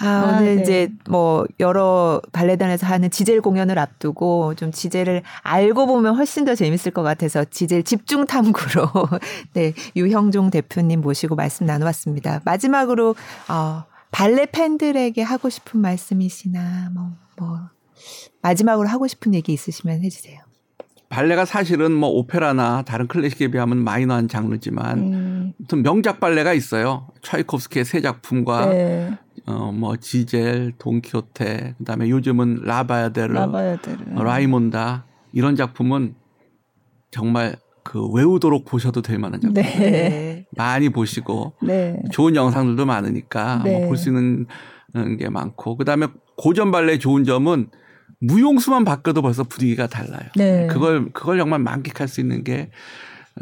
아, 아, 오늘 네. 이제 뭐 여러 발레단에서 하는 지젤 공연을 앞두고 좀 지젤을 알고 보면 훨씬 더 재밌을 것 같아서 지젤 집중 탐구로 네, 유형종 대표님 모시고 말씀 나눠봤습니다. 마지막으로 어 발레 팬들에게 하고 싶은 말씀이시나 뭐, 뭐 마지막으로 하고 싶은 얘기 있으시면 해주세요. 발레가 사실은 뭐 오페라나 다른 클래식에 비하면 마이너한 장르지만 음. 명작 발레가 있어요. 차이콥스키의 세 작품과 네. 어 뭐 지젤, 돈키호테, 그다음에 요즘은 라바야데르, 라바야데르. 라이몬다 이런 작품은 정말 그 외우도록 보셔도 될 만한 작품. 네. 많이 보시고 네. 좋은 영상들도 많으니까 네. 뭐 볼수 있는 게 많고 그다음에 고전 발레 좋은 점은 무용수만 바꿔도 벌써 분위기가 달라요. 네. 그걸 그걸 정말 만끽할 수 있는 게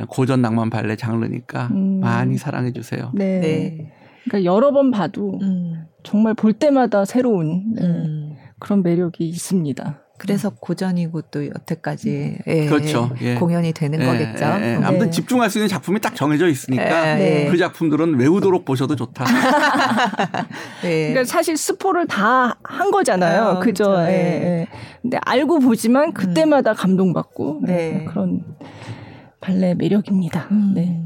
고전 낭만 발레 장르니까 음. 많이 사랑해 주세요. 네. 네. 그러니까 여러 번 봐도 음. 정말 볼 때마다 새로운 네. 음. 그런 매력이 있습니다. 그래서 고전이고 또 여태까지 예, 그렇죠. 예. 공연이 되는 예, 거겠죠. 예, 예. 아무튼 네. 집중할 수 있는 작품이 딱 정해져 있으니까 네. 그 작품들은 외우도록 보셔도 좋다. 네. 그러니까 사실 스포를 다 한 거잖아요. 아, 그죠? 그렇죠. 예, 근데 알고 보지만 그때마다 음. 감동받고 네. 그런 발레 매력입니다. 음. 네.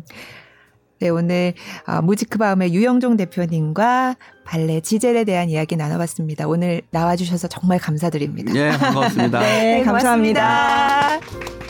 네, 오늘 어, 무지크바움의 유영종 대표님과 발레 지젤에 대한 이야기 나눠봤습니다. 오늘 나와주셔서 정말 감사드립니다. 네, 반갑습니다. 네, 감사합니다. 고맙습니다.